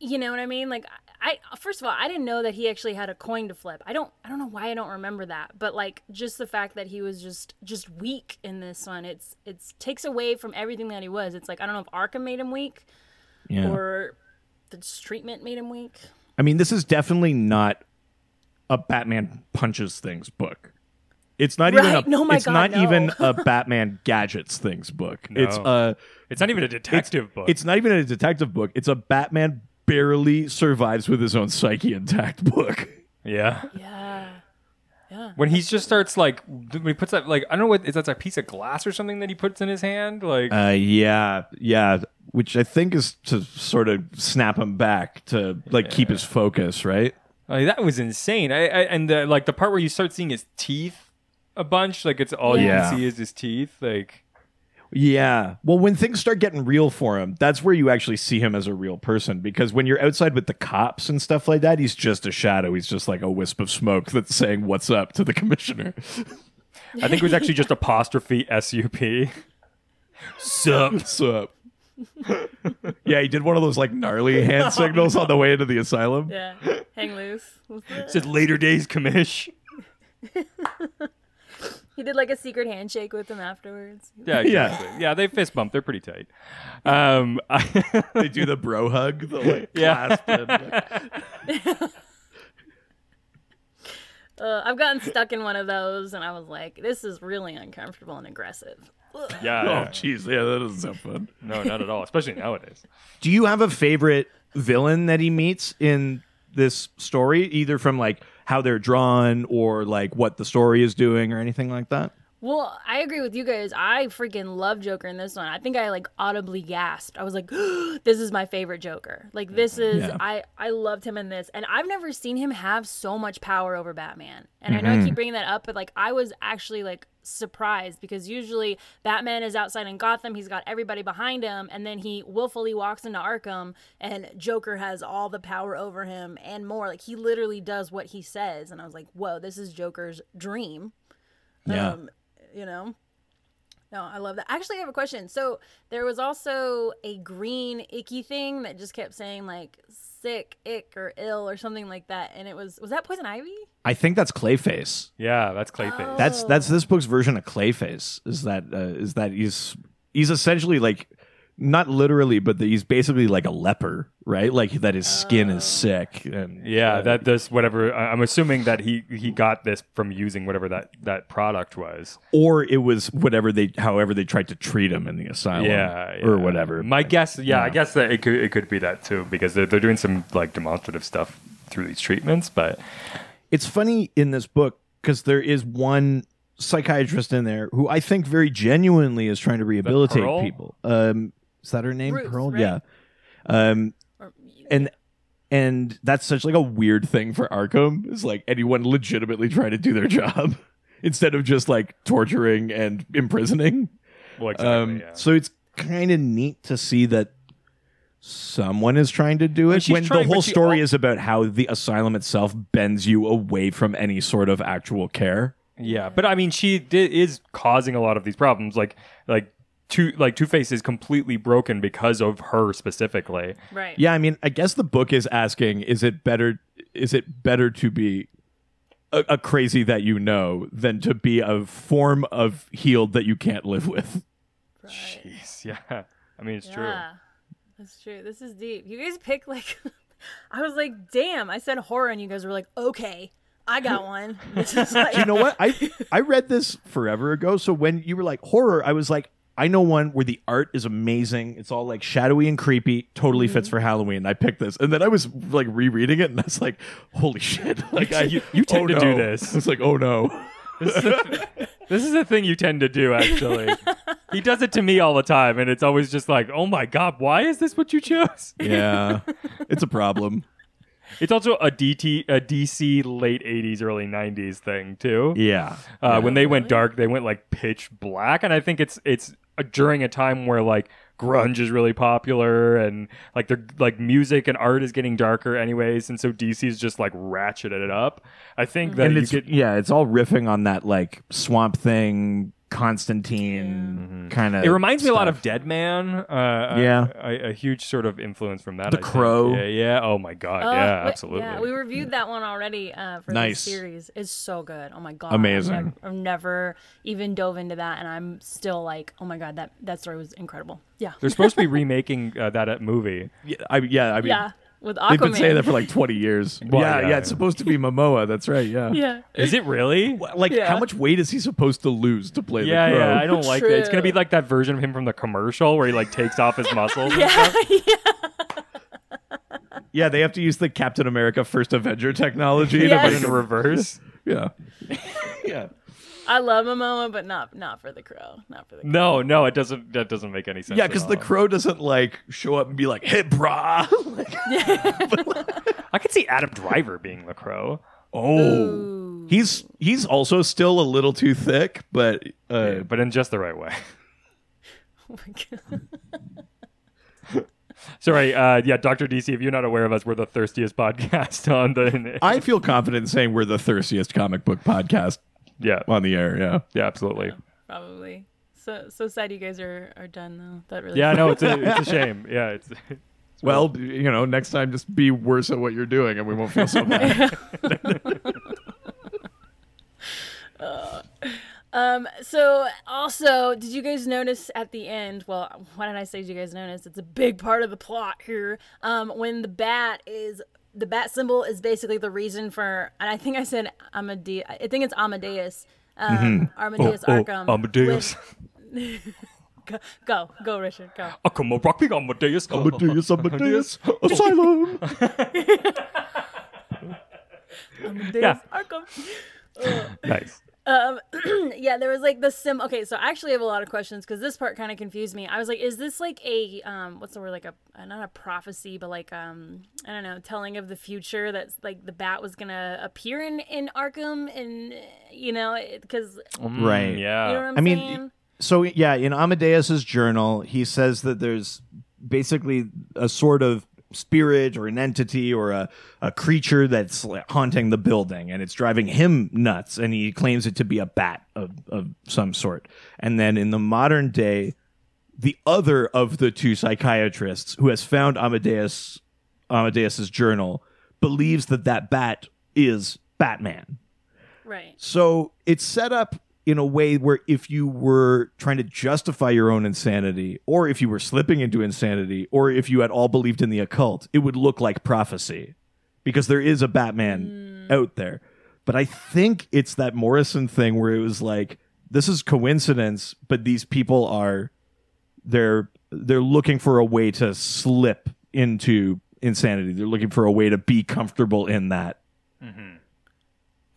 Speaker 1: You know what I mean? Like I first of all, I didn't know that he actually had a coin to flip. I don't I don't know why I don't remember that. But like just the fact that he was just just weak in this one, it's it's takes away from everything that he was. It's like I don't know if Arkham made him weak
Speaker 2: Yeah.
Speaker 1: or the treatment made him weak.
Speaker 2: I mean, this is definitely not a Batman punches things book. It's not even a.
Speaker 1: No, my
Speaker 2: it's
Speaker 1: God,
Speaker 2: not
Speaker 1: no.
Speaker 2: even a (laughs) Batman gadgets things book.
Speaker 3: No.
Speaker 2: It's a.
Speaker 3: It's not even a detective book.
Speaker 2: It's not even a detective book. It's a Batman barely survives with his own psyche intact book. (laughs)
Speaker 3: Yeah.
Speaker 1: Yeah. Yeah.
Speaker 3: When he just starts like when he puts that like I don't know what is that a piece of glass or something that he puts in his hand like
Speaker 2: Uh, yeah, yeah, which I think is to sort of snap him back to like keep his focus, right?
Speaker 3: Like, that was insane. I, I and the, like the part where you start seeing his teeth a bunch, like it's all you
Speaker 2: Yeah.
Speaker 3: can see is his teeth. Like
Speaker 2: Yeah. Well, when things start getting real for him, that's where you actually see him as a real person. Because when you're outside with the cops and stuff like that, he's just a shadow. He's just like a wisp of smoke that's saying "What's up" to the (laughs) commissioner.
Speaker 3: I think it was actually just apostrophe SUP. S U P. (laughs) Sup?
Speaker 2: What's (laughs) up? yeah, he did one of those like gnarly hand (laughs) signals on the way into the asylum.
Speaker 1: Yeah. Hang loose. What's that?
Speaker 3: Said later days commish. (laughs)
Speaker 1: He did like a secret handshake with him afterwards.
Speaker 3: Yeah,
Speaker 2: Yeah.
Speaker 3: exactly. Yeah, they fist bump. They're pretty tight. Um, I,
Speaker 2: They do the bro hug, the like
Speaker 3: Yeah.
Speaker 2: clasp. And,
Speaker 1: Uh, I've gotten stuck in one of those, and I was like, "This is really uncomfortable and aggressive." Ugh.
Speaker 3: yeah,
Speaker 2: oh,
Speaker 3: yeah.
Speaker 2: jeez, yeah, that doesn't sound fun.
Speaker 3: no, not at all. Especially nowadays.
Speaker 2: Do you have a favorite villain that he meets in this story, either from like how they're drawn or like what the story is doing or anything like that?
Speaker 1: Well, I agree with you guys. I freaking love Joker in this one. I think I like audibly gasped. I was like, (gasps) "This is my favorite Joker." Like this is
Speaker 2: Yeah.
Speaker 1: I I loved him in this, and I've never seen him have so much power over Batman. And I know I keep bringing that up, but like I was actually like surprised because usually Batman is outside in Gotham, he's got everybody behind him, and then he willfully walks into Arkham, and Joker has all the power over him and more. Like he literally does what he says, and I was like, "Whoa, this is Joker's dream."
Speaker 2: Yeah.
Speaker 1: Um, you know no i love that actually i have a question so there was also a green icky thing that just kept saying like sick ick or ill or something like that and it was was that poison ivy
Speaker 2: I think that's Clayface.
Speaker 3: Yeah, that's Clayface.
Speaker 2: That's
Speaker 1: Oh.
Speaker 2: that's this book's version of Clayface. Is that uh, is that he's he's essentially like not literally, but he's basically like a leper, right? Like that his skin
Speaker 1: Oh.
Speaker 2: is sick. And
Speaker 3: Yeah,
Speaker 2: uh,
Speaker 3: that this whatever. I- I'm assuming that he he got this from using whatever that that product was.
Speaker 2: or it was whatever they, however they tried to treat him in the asylum,
Speaker 3: Yeah,
Speaker 2: or whatever.
Speaker 3: My guess, yeah, I guess that it could it could be that too because they're they're doing some like demonstrative stuff through these treatments, but
Speaker 2: it's funny in this book because there is one psychiatrist in there who I think very genuinely is trying to rehabilitate
Speaker 3: Pearl?
Speaker 2: people. Um, is that her name?
Speaker 1: Ruth,
Speaker 2: Pearl?
Speaker 1: right?
Speaker 2: Yeah. Um,
Speaker 1: or,
Speaker 2: and and that's such like a weird thing for Arkham is like anyone legitimately trying to do their job (laughs) instead of just like torturing and imprisoning.
Speaker 3: well, exactly.
Speaker 2: Um,
Speaker 3: yeah.
Speaker 2: So it's kind of neat to see that someone is trying to do it when
Speaker 3: trying,
Speaker 2: the whole story
Speaker 3: al-
Speaker 2: is about how the asylum itself bends you away from any sort of actual care.
Speaker 3: Yeah, but I mean, she di- is causing a lot of these problems. Like, like two, like Two Face is completely broken because of her specifically.
Speaker 1: right
Speaker 2: Yeah, I mean, I guess the book is asking: Is it better? Is it better to be a, a crazy that you know than to be a form of healed that you can't live with?
Speaker 1: right.
Speaker 3: Jeez, (laughs) yeah. I mean, it's true.
Speaker 1: yeah that's true this is deep you guys pick like (laughs) i was like damn i said horror and you guys were like okay i got one (laughs) this like
Speaker 2: you know what? I I read this forever ago. So when you were like horror, I was like, I know one where the art is amazing. It's all like shadowy and creepy. Totally
Speaker 1: Mm-hmm.
Speaker 2: fits for Halloween. I picked this, and then I was like rereading it, and I was like, holy shit! (laughs) Like I,
Speaker 3: You- you tend
Speaker 2: oh,
Speaker 3: to do
Speaker 2: no.
Speaker 3: this.
Speaker 2: It's like, oh no.
Speaker 3: This is, a, this is a thing you tend to do, actually. (laughs) he does it to me all the time, and it's always just like, oh my god, why is this what you chose?
Speaker 2: yeah, it's a problem.
Speaker 3: It's also a DT, a DC late '80s, early '90s thing too.
Speaker 2: Yeah.
Speaker 3: Uh, when they went dark, they went like pitch black, and I think it's it's during a time where like grunge is really popular, and like their like music and art is getting darker, anyways, and so DC's just like ratcheted it up. I think mm-hmm. that
Speaker 2: and it's
Speaker 3: get
Speaker 2: yeah, it's all riffing on that like swamp thing, Constantine kind of.
Speaker 3: It reminds me a lot of Deadman. Uh,
Speaker 2: Yeah.
Speaker 3: a, a, huge sort of influence from that.
Speaker 2: The
Speaker 3: I think.
Speaker 2: Crow.
Speaker 3: Yeah, yeah. Oh my god.
Speaker 1: Oh,
Speaker 3: yeah,
Speaker 1: wait,
Speaker 3: absolutely.
Speaker 1: Yeah, we reviewed that one already uh, for
Speaker 2: Nice.
Speaker 1: the series. It's so good. Oh my god,
Speaker 2: Amazing.
Speaker 1: I've never, I've never even dove into that, and I'm still like, oh my god, that that story was incredible. Yeah,
Speaker 3: They're supposed to be (laughs) remaking uh, that uh, movie.
Speaker 2: Yeah, I, yeah, I mean,
Speaker 1: yeah, with Aquaman.
Speaker 2: they've been saying that for like twenty years. (laughs)
Speaker 3: Well,
Speaker 2: yeah,
Speaker 3: yeah,
Speaker 2: yeah, it's supposed to be Momoa. That's right. Yeah.
Speaker 1: yeah,
Speaker 3: Is it really?
Speaker 2: Like,
Speaker 1: Yeah.
Speaker 2: how much weight is he supposed to lose to play
Speaker 3: Yeah,
Speaker 2: the crow?
Speaker 3: yeah. I don't like that. It's gonna be like that version of him from the commercial where he like takes off his muscles. and (laughs)
Speaker 1: yeah,
Speaker 3: stuff. (laughs)
Speaker 1: yeah.
Speaker 4: Yeah, they have to use the Captain America First Avenger technology
Speaker 1: Yes.
Speaker 4: To put it
Speaker 3: reverse.
Speaker 4: Yeah. yeah.
Speaker 1: I love Momoa, but not not for the crow. Not for the crow.
Speaker 3: No, no, it doesn't. That doesn't make any sense.
Speaker 4: Yeah, because the crow doesn't like show up and be like, "Hey, brah." Like, (laughs)
Speaker 3: I could see Adam Driver being the crow.
Speaker 4: oh,
Speaker 1: Ooh.
Speaker 4: he's he's also still a little too thick, but uh,
Speaker 3: but in just the right way. (laughs)
Speaker 1: Oh my God. (laughs)
Speaker 3: Sorry, uh, yeah, Doctor DC. If you're not aware of us, we're the thirstiest podcast on the.
Speaker 4: I feel confident in saying we're the thirstiest comic book podcast
Speaker 3: yeah,
Speaker 4: on the air. Yeah.
Speaker 3: yeah, absolutely.
Speaker 1: Probably. So so sad you guys are, are done though. That really
Speaker 3: Yeah, no, it's a (laughs) it's a shame. Yeah, it's.
Speaker 4: Well, you know, next time just be worse at what you're doing, and we won't feel so bad. (laughs)
Speaker 1: Um. So also, did you guys notice at the end? Well, why did I say did you guys notice? It's a big part of the plot here. Um, when the bat is the bat symbol is basically the reason for, and I think I said Amadeus. I think it's Amadeus. Um, Amadeus
Speaker 3: Oh,
Speaker 1: Arkham.
Speaker 3: Amadeus.
Speaker 1: with- (laughs) go, go, go, Richard, go.
Speaker 3: Oh, come on, rock me, (laughs) Amadeus.
Speaker 4: Amadeus, Amadeus, Asylum. (laughs)
Speaker 1: Amadeus
Speaker 3: Yeah.
Speaker 1: Arkham.
Speaker 3: Nice.
Speaker 1: Um, (clears throat) yeah, there was like the sim. Okay, so I actually have a lot of questions because this part kind of confused me. I was like, is this like a um, what's the word? Like a not a prophecy, but like um, I don't know, telling of the future that's like the bat was gonna appear in in Arkham, and you know, because
Speaker 4: Right.
Speaker 3: Mm, Yeah.
Speaker 1: you know what I'm
Speaker 2: I mean. So yeah, in Amadeus's journal, he says that there's basically a sort of spirit or an entity or a, a creature that's haunting the building and it's driving him nuts and he claims it to be a bat of, of some sort. And then in the modern day, the other of the two psychiatrists who has found Amadeus Amadeus's journal believes that that bat is Batman.
Speaker 1: right.
Speaker 2: So it's set up in a way where if you were trying to justify your own insanity, or if you were slipping into insanity, or if you at all believed in the occult, it would look like prophecy because there is a Batman out there. But I think it's that Morrison thing where it was like, this is coincidence, but these people are they're they're looking for a way to slip into insanity. They're looking for a way to be comfortable in that. Eh,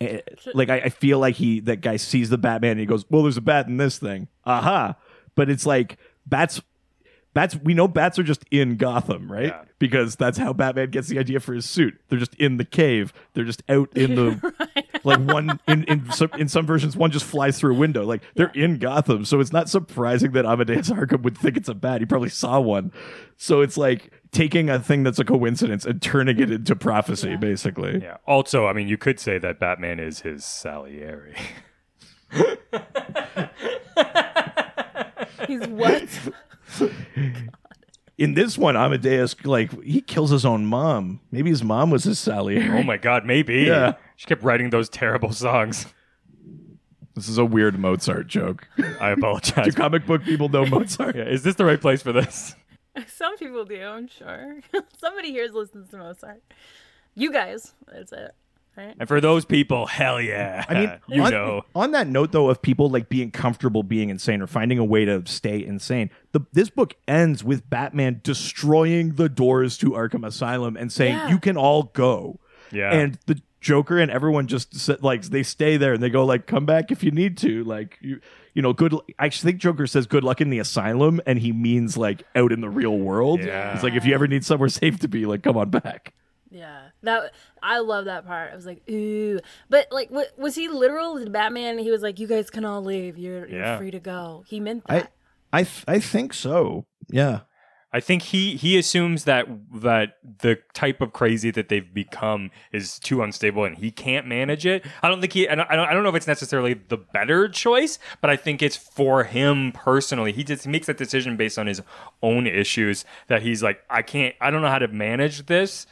Speaker 2: Eh, like I, I feel like he that guy sees the Batman and he goes, "Well, there's a bat in this thing." Aha! But it's like bats. Bats. We know bats are just in Gotham, right?
Speaker 3: Yeah.
Speaker 2: Because that's how Batman gets the idea for his suit. They're just in the cave. They're just out in the (laughs) like one in in some in some versions one just flies through a window. Like they're in Gotham, so it's not surprising that Amadeus Arkham would think it's a bat. He probably saw one. So it's like taking a thing that's a coincidence and turning it into prophecy, basically.
Speaker 3: Yeah. Also, I mean, you could say that Batman is his Salieri. (laughs)
Speaker 1: He's what?
Speaker 2: In this one, Amadeus like he kills his own mom. Maybe his mom was his Salieri.
Speaker 3: oh my God, maybe.
Speaker 2: Yeah.
Speaker 3: She kept writing those terrible songs.
Speaker 4: This is a weird Mozart joke.
Speaker 3: I apologize. (laughs)
Speaker 4: Do comic book people know (laughs) Mozart?
Speaker 3: yeah, is this the right place for this? (laughs)
Speaker 1: Some people do, I'm sure. Somebody here listens to Mozart. You guys, that's it, right?
Speaker 3: And for those people, hell yeah.
Speaker 2: I mean,
Speaker 3: you
Speaker 2: on,
Speaker 3: know.
Speaker 2: On that note, though, of people like being comfortable being insane or finding a way to stay insane, the this book ends with Batman destroying the doors to Arkham Asylum and saying,
Speaker 1: Yeah.
Speaker 2: "You can all go."
Speaker 3: Yeah.
Speaker 2: And the Joker and everyone just sit, like they stay there and they go like, "Come back if you need to." Like you, you know, good. I think Joker says, "Good luck in the asylum," and he means like out in the real world.
Speaker 3: Yeah.
Speaker 2: It's like if you ever need somewhere (laughs) safe to be, like come on back.
Speaker 1: Yeah, that I love that part. I was like, ooh, but like, wa- was he literal? Did Batman? He was like, you guys can all leave. You're, you're
Speaker 3: Yeah.
Speaker 1: free to go. He meant
Speaker 2: I,
Speaker 1: that.
Speaker 2: I, th- I think so. Yeah.
Speaker 3: I think he he assumes that that the type of crazy that they've become is too unstable and he can't manage it. I don't think he. I don't, I don't, know if it's necessarily the better choice, but I think it's for him personally. He just makes that decision based on his own issues. That he's like, I can't. I don't know how to manage this.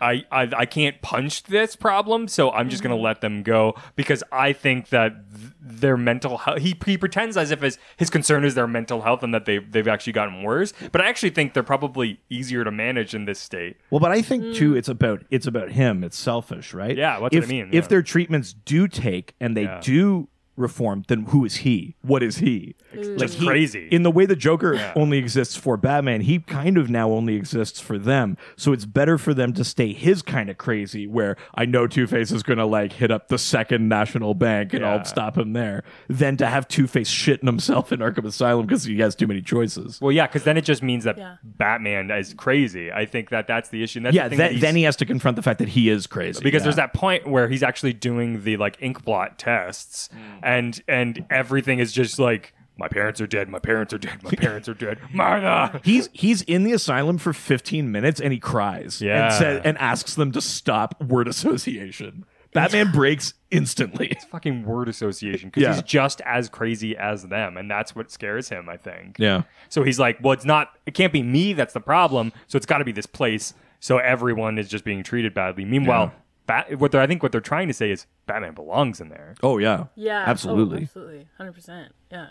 Speaker 3: I, I, I can't punch this problem, so I'm just going to mm-hmm. let them go because I think that th- their mental health. He, he pretends as if his, his concern is their mental health and that they've they've actually gotten worse. But I actually think they're probably easier to manage in this state.
Speaker 2: Well, but I think mm-hmm. too, it's about it's about him. It's selfish, right?
Speaker 3: Yeah, that's what
Speaker 2: if,
Speaker 3: I mean,
Speaker 2: If
Speaker 3: yeah.
Speaker 2: their treatments do take and they
Speaker 3: Yeah.
Speaker 2: do reformed, then who is he? What is he?
Speaker 3: Just
Speaker 2: he-
Speaker 3: crazy.
Speaker 2: In the way the Joker only exists for Batman, he kind of now only exists for them. So it's better for them to stay his kind of crazy, where I know Two Face is going to like hit up the second national bank and
Speaker 3: Yeah.
Speaker 2: I'll stop him there, than to have Two Face shitting himself in Arkham Asylum because he has too many choices.
Speaker 3: well, yeah, because then it just means that
Speaker 1: Yeah.
Speaker 3: Batman is crazy. I think that that's the issue. That's
Speaker 2: yeah,
Speaker 3: the thing
Speaker 2: th-
Speaker 3: that
Speaker 2: then he has to confront the fact that he is crazy.
Speaker 3: because
Speaker 2: yeah.
Speaker 3: there's that point where he's actually doing the like ink blot tests mm. And and everything is just like my parents are dead my parents are dead my (laughs) parents are dead martha
Speaker 2: He's he's in the asylum for 15 minutes and he cries
Speaker 3: Yeah.
Speaker 2: and says and asks them to stop word association. Batman (laughs) breaks instantly.
Speaker 3: It's fucking word association because
Speaker 2: Yeah.
Speaker 3: he's just as crazy as them and that's what scares him i think
Speaker 2: Yeah.
Speaker 3: so he's like well it's not it can't be me that's the problem so it's got to be this place so everyone is just being treated badly meanwhile Bat- what they're, I think what they're trying to say is Batman belongs in there.
Speaker 2: Oh yeah.
Speaker 1: Yeah.
Speaker 2: Absolutely.
Speaker 1: Oh, absolutely. 100%. Yeah.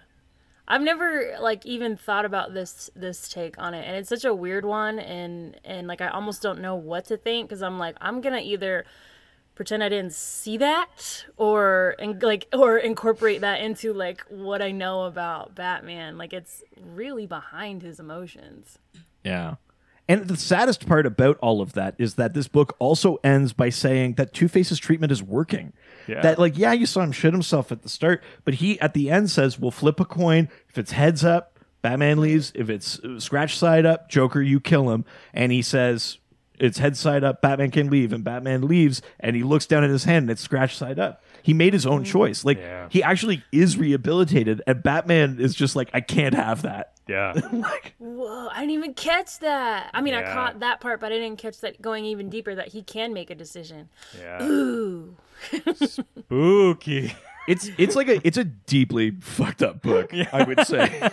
Speaker 1: I've never like even thought about this this take on it and it's such a weird one and and like I almost don't know what to think cuz I'm like I'm going to either pretend I didn't see that or and like or incorporate that into like what I know about Batman. Like it's really behind his emotions.
Speaker 2: Yeah. And the saddest part about all of that is that this book also ends by saying that Two Face's treatment is working.
Speaker 3: Yeah.
Speaker 2: That, like, yeah, you saw him shit himself at the start, but he at the end says, we'll flip a coin. If it's heads up, Batman leaves. If it's uh, scratch side up, Joker, you kill him. And he says, it's head side up, Batman can leave. And Batman leaves, and he looks down at his hand, and it's scratch side up. He made his own mm, choice. Like,
Speaker 3: Yeah.
Speaker 2: he actually is rehabilitated, and Batman is just like, I can't have that.
Speaker 3: Yeah. (laughs)
Speaker 2: like,
Speaker 1: Whoa, I didn't even catch that. I mean, I caught that part, but I didn't catch that going even deeper that he can make a decision.
Speaker 3: Yeah.
Speaker 1: Ooh. (laughs)
Speaker 3: Spooky.
Speaker 2: it's it's like a it's a deeply fucked up book. (laughs) I would say.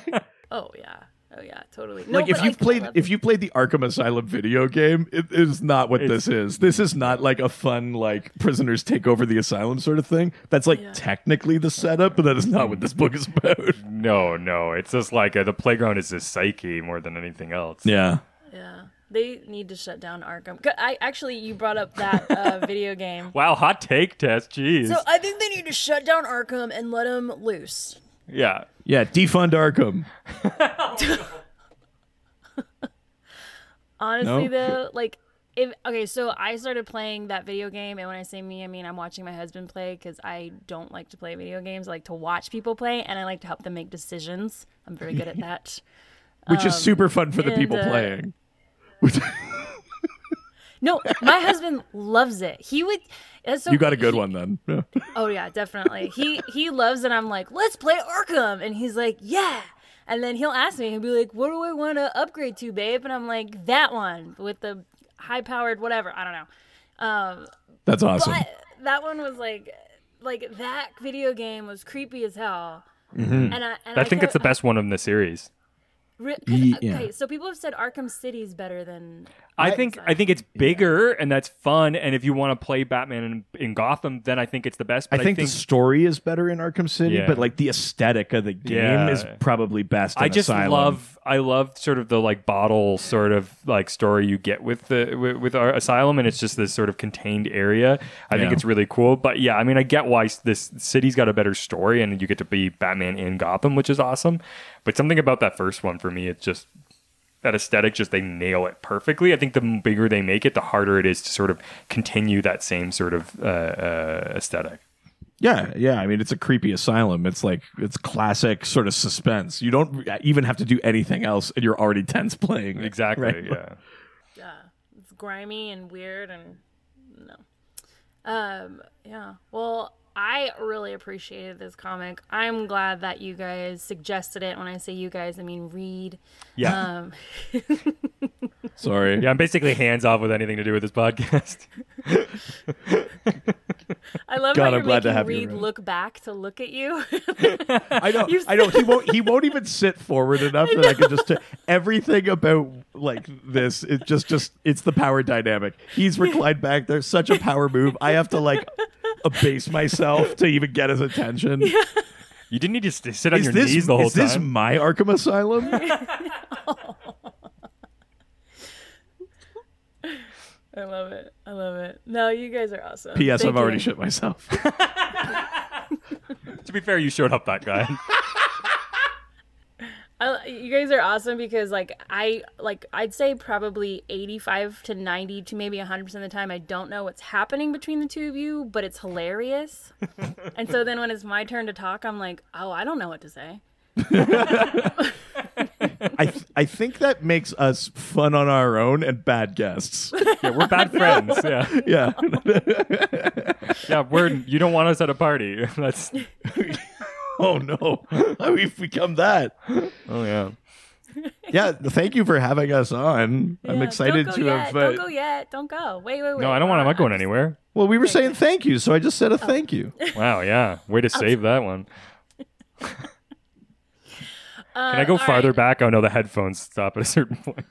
Speaker 1: Oh yeah. Oh yeah, totally. No,
Speaker 2: like if you've played if you played the Arkham Asylum video game, it is not what this is. This is not like a fun like prisoners take over the asylum sort of thing. That's like
Speaker 1: Yeah.
Speaker 2: technically the setup, but that is not what this book is about. (laughs)
Speaker 3: No, no. It's just like uh, the playground is his psyche more than anything else.
Speaker 2: Yeah.
Speaker 1: Yeah, they need to shut down Arkham. I actually, you brought up that uh, (laughs) video game.
Speaker 3: Wow, hot take test. Jeez.
Speaker 1: So I think they need to shut down Arkham and let him loose.
Speaker 3: yeah.
Speaker 2: Yeah, defund Arkham. (laughs)
Speaker 1: Honestly,
Speaker 2: No?
Speaker 1: though, like if okay, so I started playing that video game, and when I say me, I mean I'm watching my husband play because I don't like to play video games. I like to watch people play, and I like to help them make decisions. I'm very good at that. (laughs)
Speaker 2: Which is super fun for the
Speaker 1: and,
Speaker 2: people
Speaker 1: uh,
Speaker 2: playing. (laughs)
Speaker 1: No, my husband loves it. He would. so-
Speaker 2: you got a good
Speaker 1: he-
Speaker 2: one then. (laughs) Yeah.
Speaker 1: Oh yeah, definitely. He he loves it. I'm like, let's play Arkham, and he's like, yeah. And then he'll ask me, he'll be like, what do I want to upgrade to, babe? And I'm like, that one with the high powered whatever. I don't know. Um,
Speaker 2: That's awesome.
Speaker 1: but that one was like, like that video game was creepy as hell.
Speaker 2: Mm-hmm.
Speaker 1: And I, and
Speaker 3: I think it's the
Speaker 1: kept-
Speaker 3: best one in the series.
Speaker 1: Re-
Speaker 2: uh, yeah.
Speaker 1: Okay, so people have said Arkham City is better than.
Speaker 3: I think I think it's bigger and that's fun. And if you want to play Batman in, in Gotham, then I think it's the best.
Speaker 2: I
Speaker 3: But
Speaker 2: think, the story is better in Arkham City,
Speaker 3: Yeah.
Speaker 2: but like the aesthetic of the game
Speaker 3: Yeah.
Speaker 2: is probably best. In
Speaker 3: I just
Speaker 2: Asylum.
Speaker 3: love I love sort of the like bottle sort of like story you get with the with, with our asylum and it's just this sort of contained area. I think it's really cool. But yeah, I mean I get why this city's got a better story and you get to be Batman in Gotham, which is awesome. But something about that first one for me, it's just that aesthetic just they nail it perfectly. I think the bigger they make it, the harder it is to sort of continue that same sort of uh, uh, aesthetic.
Speaker 2: Yeah, yeah. I mean, it's a creepy asylum. It's like it's classic sort of suspense. You don't even have to do anything else, and you're already tense playing.
Speaker 3: Exactly.
Speaker 2: right?
Speaker 3: Yeah.
Speaker 1: Yeah, it's grimy and weird and no. Um, yeah. Well, I really appreciated this comic. I'm glad that you guys suggested it. When I say you guys, I mean Reed.
Speaker 3: Yeah.
Speaker 1: Um, (laughs)
Speaker 2: Sorry.
Speaker 3: yeah, I'm basically hands off with anything to do with this podcast.
Speaker 1: I love
Speaker 2: God,
Speaker 1: how
Speaker 2: I'm glad to
Speaker 1: making
Speaker 2: have you
Speaker 1: Reed
Speaker 2: around.
Speaker 1: look back to look at you. (laughs)
Speaker 2: I know.
Speaker 1: You
Speaker 2: I know. He won't. He won't even sit forward enough that I can just t- everything about like this. It just just it's the power dynamic. He's reclined back. There's such a power move. I have to like abase myself to even get his attention. (laughs)
Speaker 3: You didn't need to st- sit on
Speaker 2: Is
Speaker 3: your
Speaker 2: this
Speaker 3: knees the whole time.
Speaker 2: is this
Speaker 3: time.
Speaker 2: my Arkham Asylum? (laughs)
Speaker 1: I love it. I love it. No, you guys are awesome.
Speaker 2: P.S.
Speaker 1: Thank
Speaker 2: I've already
Speaker 1: you.
Speaker 2: shit myself. (laughs)
Speaker 3: To be fair, you showed up that guy.
Speaker 1: I, you guys are awesome because like I like I'd say probably 85 to 90 to maybe 100% of the time I don't know what's happening between the two of you, but it's hilarious. (laughs) and so then when it's my turn to talk, I'm like, "Oh, I don't know what to say."
Speaker 2: I th- I think that makes us fun on our own and bad guests.
Speaker 3: yeah, we're bad (laughs) friends. Yeah,
Speaker 2: yeah.
Speaker 3: yeah, we're you don't want us at a party. (laughs) That's
Speaker 2: oh no, we've become that.
Speaker 3: oh yeah. (laughs)
Speaker 2: Yeah, thank you for having us on. I'm
Speaker 1: Yeah,
Speaker 2: excited
Speaker 1: don't
Speaker 2: to
Speaker 1: go yet.
Speaker 2: have.
Speaker 1: Don't
Speaker 2: uh,
Speaker 1: go yet. Don't go. Wait, wait, wait.
Speaker 3: No, I don't want. I'm not going anywhere.
Speaker 2: well, we were saying thank you, so I just said a thank you. (laughs)
Speaker 3: Wow. Yeah. Way to save that one.
Speaker 1: Uh, (laughs)
Speaker 3: Can I go farther
Speaker 1: right.
Speaker 3: back? Oh no, the headphones stop at a certain point.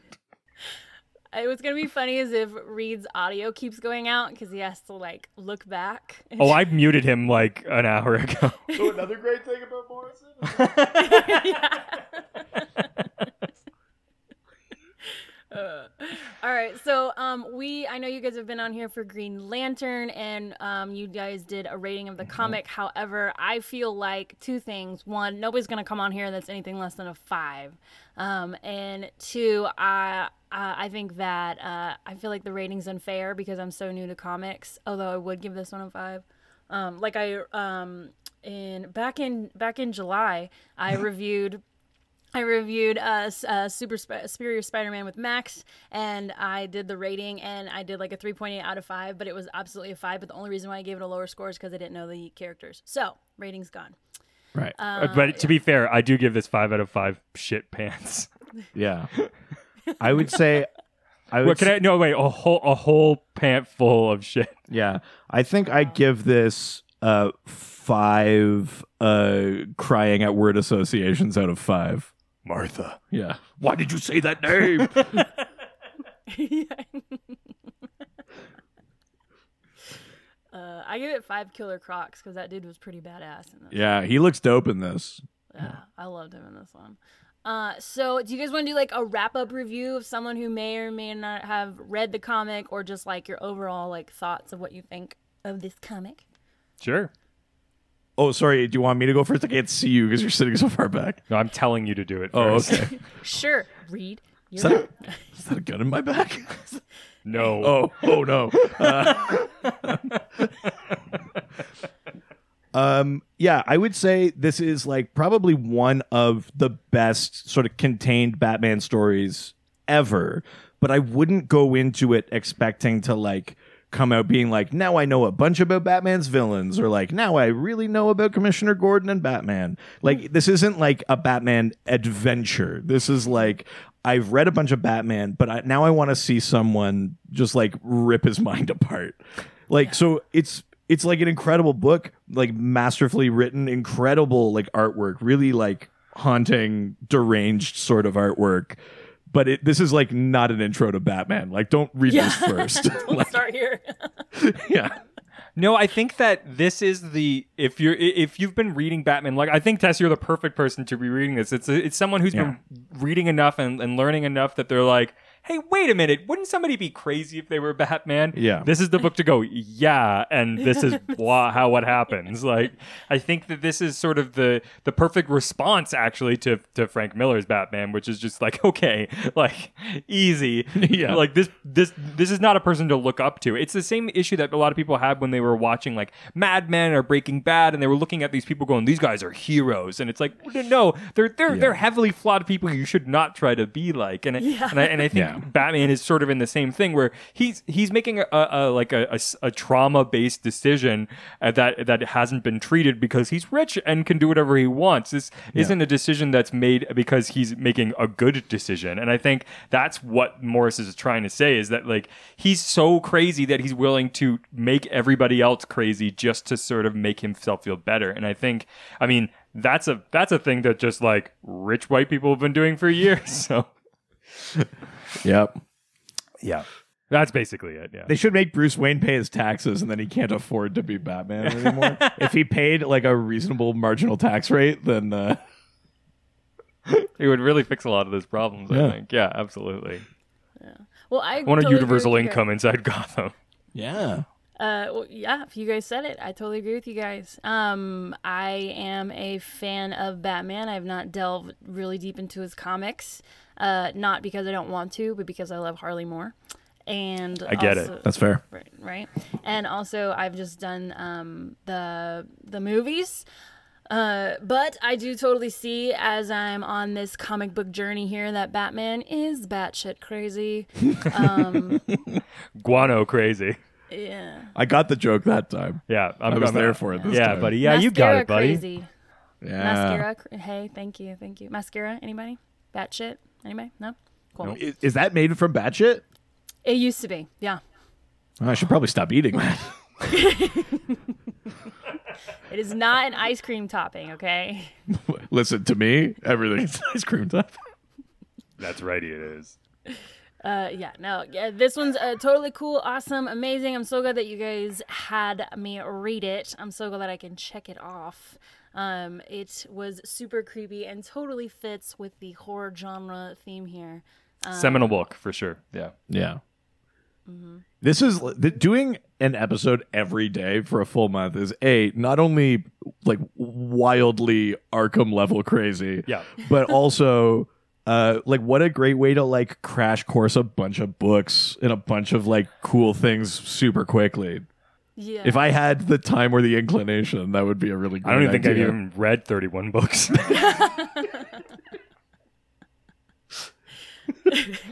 Speaker 1: It was gonna be funny as if Reed's audio keeps going out because he has to like look back. (laughs)
Speaker 3: Oh, I muted him like an hour ago.
Speaker 2: So another great thing about Morrison. (laughs) (laughs)
Speaker 1: Uh, all right, so um, we I know you guys have been on here for Green Lantern, and um, you guys did a rating of the comic. However, I feel like two things: one, nobody's gonna come on here that's anything less than a five, um, and two, I uh, I think that uh, I feel like the rating's unfair because I'm so new to comics. Although I would give this one a five. Um, like I um in back in back in July, I reviewed I reviewed uh, uh Super Sp- Superior Spider-Man with Max, and I did the rating, and I did like a 3.8 out of five, but it was absolutely a five. But the only reason why I gave it a lower score is because I didn't know the characters. So rating's gone.
Speaker 2: Right.
Speaker 3: Uh, but to be fair, I do give this five out of five shit pants. (laughs)
Speaker 2: yeah. I would say. I would
Speaker 3: What can
Speaker 2: say-
Speaker 3: I? No, wait, a whole a whole pant full of shit.
Speaker 2: Yeah, I think I give this uh five uh crying at word associations out of five.
Speaker 3: Martha.
Speaker 2: Yeah. Why did you say that name? (laughs) (laughs)
Speaker 1: Uh, I give it five Killer Crocs because that dude was pretty badass in this.
Speaker 2: yeah, he looks dope in this.
Speaker 1: Yeah, I loved him in this one. Uh, so do you guys want to do like a wrap up review of someone who may or may not have read the comic, or just like your overall like thoughts of what you think of this comic?
Speaker 3: Sure.
Speaker 2: Oh, sorry. Do you want me to go first? I can't see you because you're sitting so far back.
Speaker 3: No, I'm telling you to do it.
Speaker 2: Oh,
Speaker 3: first.
Speaker 2: okay. (laughs)
Speaker 1: Sure, Reed.
Speaker 2: Is
Speaker 1: You're
Speaker 2: that, a, is that a gun in my back? (laughs)
Speaker 3: No.
Speaker 2: Oh, oh no. (laughs) Uh, um, yeah, I would say this is like probably one of the best sort of contained Batman stories ever. But I wouldn't go into it expecting to like come out being like, now I know a bunch about Batman's villains, or like, now I really know about Commissioner Gordon and Batman. Like, this isn't like a Batman adventure. This is like, I've read a bunch of Batman, but I, now I want to see someone just like rip his (laughs) mind apart. Like, so it's it's like an incredible book, like masterfully written, incredible like artwork, really like haunting, deranged sort of artwork. But it, this is like not an intro to Batman. Like, don't read this first. (laughs) (laughs)
Speaker 1: Don't
Speaker 2: Like,
Speaker 1: start here. (laughs)
Speaker 2: yeah.
Speaker 3: No, I think that this is the if you're if you've been reading Batman, like I think Tess, you're the perfect person to be reading this. It's it's someone who's been reading enough and, and learning enough that they're like, hey, wait a minute, wouldn't somebody be crazy if they were Batman?
Speaker 2: Yeah.
Speaker 3: this is the book to go. Yeah, and this is (laughs) wha- how what happens. Like I think that this is sort of the the perfect response actually to to Frank Miller's Batman, which is just like (laughs) okay, like easy. (laughs)
Speaker 2: Yeah.
Speaker 3: like this this this is not a person to look up to. It's the same issue that a lot of people had when they were watching like Mad Men or Breaking Bad, and they were looking at these people going, "These guys are heroes," and it's like, no, they're they're they're heavily flawed people you should not try to be like. And I, and I and I think
Speaker 2: Yeah.
Speaker 3: Batman is sort of in the same thing where he's he's making a, a, a like a, a, trauma based decision uh, that that hasn't been treated because he's rich and can do whatever he wants. This isn't a decision that's made because he's making a good decision. And I think that's what Morris is trying to say is that like he's so crazy that he's willing to make everybody else crazy just to sort of make himself feel better. And I think I mean that's a that's a thing that just like rich white people have been doing for years. (laughs) So (laughs)
Speaker 2: Yep.
Speaker 3: yeah. That's basically it. Yeah.
Speaker 2: They should make Bruce Wayne pay his taxes and then he can't afford to be Batman anymore. (laughs) if he paid like a reasonable marginal tax rate, then uh,
Speaker 3: It would really fix a lot of those problems,
Speaker 2: Yeah.
Speaker 3: I think. Yeah, absolutely. Yeah.
Speaker 1: Well, I
Speaker 3: I want a
Speaker 1: totally agree
Speaker 3: universal
Speaker 1: with you
Speaker 3: income inside Gotham.
Speaker 2: yeah.
Speaker 1: Uh, well, yeah, if you guys said it, I totally agree with you guys. Um, I am a fan of Batman. I've not delved really deep into his comics, uh, not because I don't want to, but because I love Harley more. And
Speaker 3: I get it.
Speaker 2: That's fair.
Speaker 1: right, right. And also, I've just done um, the the movies. Uh, but I do totally see as I'm on this comic book journey here that Batman is batshit crazy. Um, (laughs)
Speaker 3: Guano crazy.
Speaker 1: yeah.
Speaker 2: I got the joke that time.
Speaker 3: Yeah, I'm,
Speaker 2: I was
Speaker 3: I'm-
Speaker 2: there for it this
Speaker 3: yeah,
Speaker 2: time.
Speaker 3: buddy. Yeah, you got it, buddy.
Speaker 1: Crazy.
Speaker 2: Yeah.
Speaker 1: Mascara. cr- Hey, thank you, thank you. Mascara. Anybody? Batshit. Anybody? No. Cool.
Speaker 2: Is, is that made from batshit?
Speaker 1: It used to be. Yeah.
Speaker 2: I should probably stop eating that. (laughs)
Speaker 1: It is not an ice cream topping. Okay. (laughs)
Speaker 2: Listen to me. Everything's ice cream top.
Speaker 3: That's right, it is.
Speaker 1: Uh, yeah, no, yeah, this one's uh, totally cool, awesome, amazing. I'm so glad that you guys had me read it. I'm so glad that I can check it off. Um, it was super creepy and totally fits with the horror genre theme here.
Speaker 3: Seminal book for sure. Yeah.
Speaker 2: Yeah. This is th- doing an episode every day for a full month is a not only like wildly Arkham level crazy,
Speaker 3: Yeah.
Speaker 2: but also uh like what a great way to like crash course a bunch of books and a bunch of like cool things super quickly.
Speaker 1: Yeah.
Speaker 2: If I had the time or the inclination, that would be a really great
Speaker 3: I don't even think I've
Speaker 2: idea.
Speaker 3: even read 31 books. (laughs)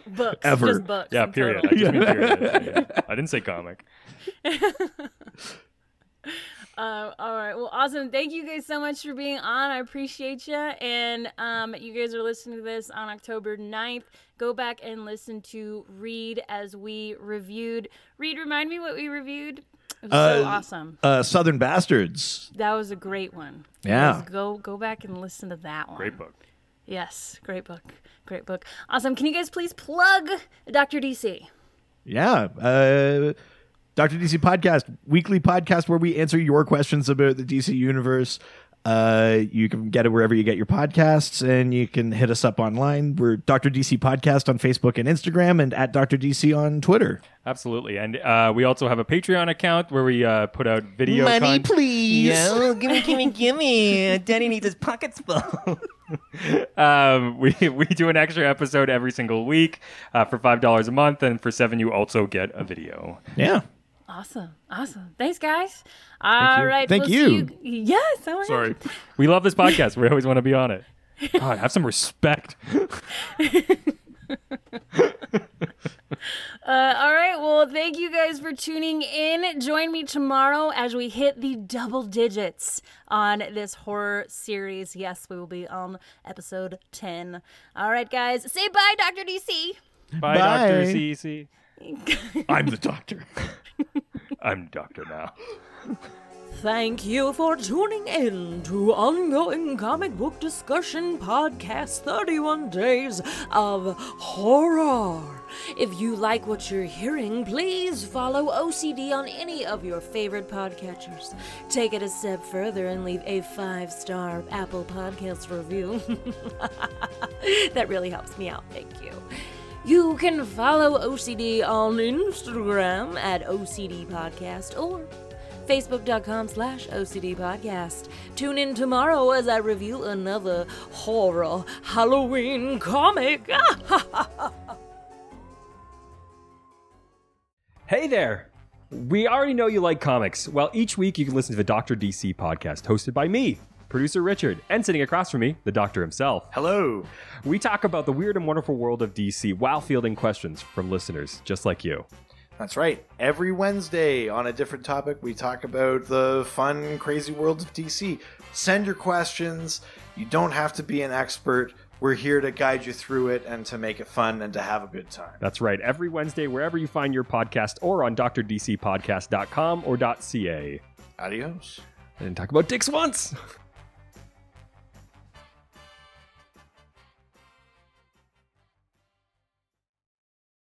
Speaker 1: books,
Speaker 2: ever.
Speaker 1: just books.
Speaker 3: yeah,
Speaker 1: in
Speaker 3: period.
Speaker 1: total.
Speaker 3: I just mean period. (laughs) Yeah. I didn't say comic. (laughs)
Speaker 1: Uh, all right. Well, awesome. Thank you guys so much for being on. I appreciate you. And um, you guys are listening to this on October 9th. Go back and listen to Reed as we reviewed. Reed, remind me what we reviewed. It was so
Speaker 2: Uh,
Speaker 1: awesome.
Speaker 2: uh Southern Bastards.
Speaker 1: That was a great one.
Speaker 2: Yeah.
Speaker 1: Guys, Go go back and listen to that one.
Speaker 3: Great book.
Speaker 1: Yes, great book. Great book. Awesome. Can you guys please plug Dr. DC?
Speaker 2: Yeah. Uh, Dr. DC Podcast, weekly podcast where we answer your questions about the DC universe. Uh, you can get it wherever you get your podcasts, and you can hit us up online. We're Dr. DC Podcast on Facebook and Instagram, and at Dr. DC on Twitter.
Speaker 3: Absolutely. And uh, we also have a Patreon account where we uh, put out video con-
Speaker 2: please.
Speaker 5: Yo, (laughs) gimme, gimme, gimme. Daddy needs his pockets full. (laughs)
Speaker 3: um, we, we do an extra episode every single week uh, for $5 a month. And for 7 you also get a video.
Speaker 2: Yeah.
Speaker 1: Awesome. Awesome. Thanks, guys. All right.
Speaker 2: Thank
Speaker 1: we'll
Speaker 2: you.
Speaker 1: See you. Yes. Oh my God.
Speaker 2: Sorry. (laughs)
Speaker 3: We love this podcast. We always want to be on it. (laughs) God, have some respect. (laughs)
Speaker 1: Uh, all right. Well, thank you guys for tuning in. Join me tomorrow as we hit the double digits on this horror series. Yes, we will be on episode 10. All right, guys. Say bye, Dr. DC.
Speaker 3: Bye,
Speaker 2: Bye.
Speaker 3: Dr. CC. (laughs)
Speaker 2: I'm the doctor.
Speaker 3: I'm Doctor now.
Speaker 1: Thank you for tuning in to Ongoing Comic Book Discussion Podcast 31 Days of Horror. If you like what you're hearing, please follow OCD on any of your favorite podcatchers. Take it a step further and leave a five star Apple Podcast review. (laughs) that really helps me out. Thank you. You can follow OCD on Instagram at OCD Podcast or Facebook.com slash OCD Podcast. Tune in tomorrow as I review another horror Halloween comic. (laughs)
Speaker 6: Hey there! We already know you like comics. Well, each week you can listen to the Dr. DC podcast hosted by me, producer Richard, and sitting across from me, the Doctor himself.
Speaker 2: Hello.
Speaker 6: We talk about the weird and wonderful world of DC while fielding questions from listeners just like you.
Speaker 7: That's right. Every Wednesday on a different topic, we talk about the fun, crazy world of DC. Send your questions. You don't have to be an expert. We're here to guide you through it and to make it fun and to have a good time.
Speaker 6: That's right, every Wednesday, wherever you find your podcast or on drdcpodcast.com or .ca.
Speaker 7: Adios.
Speaker 6: I didn't talk about dicks once. (laughs)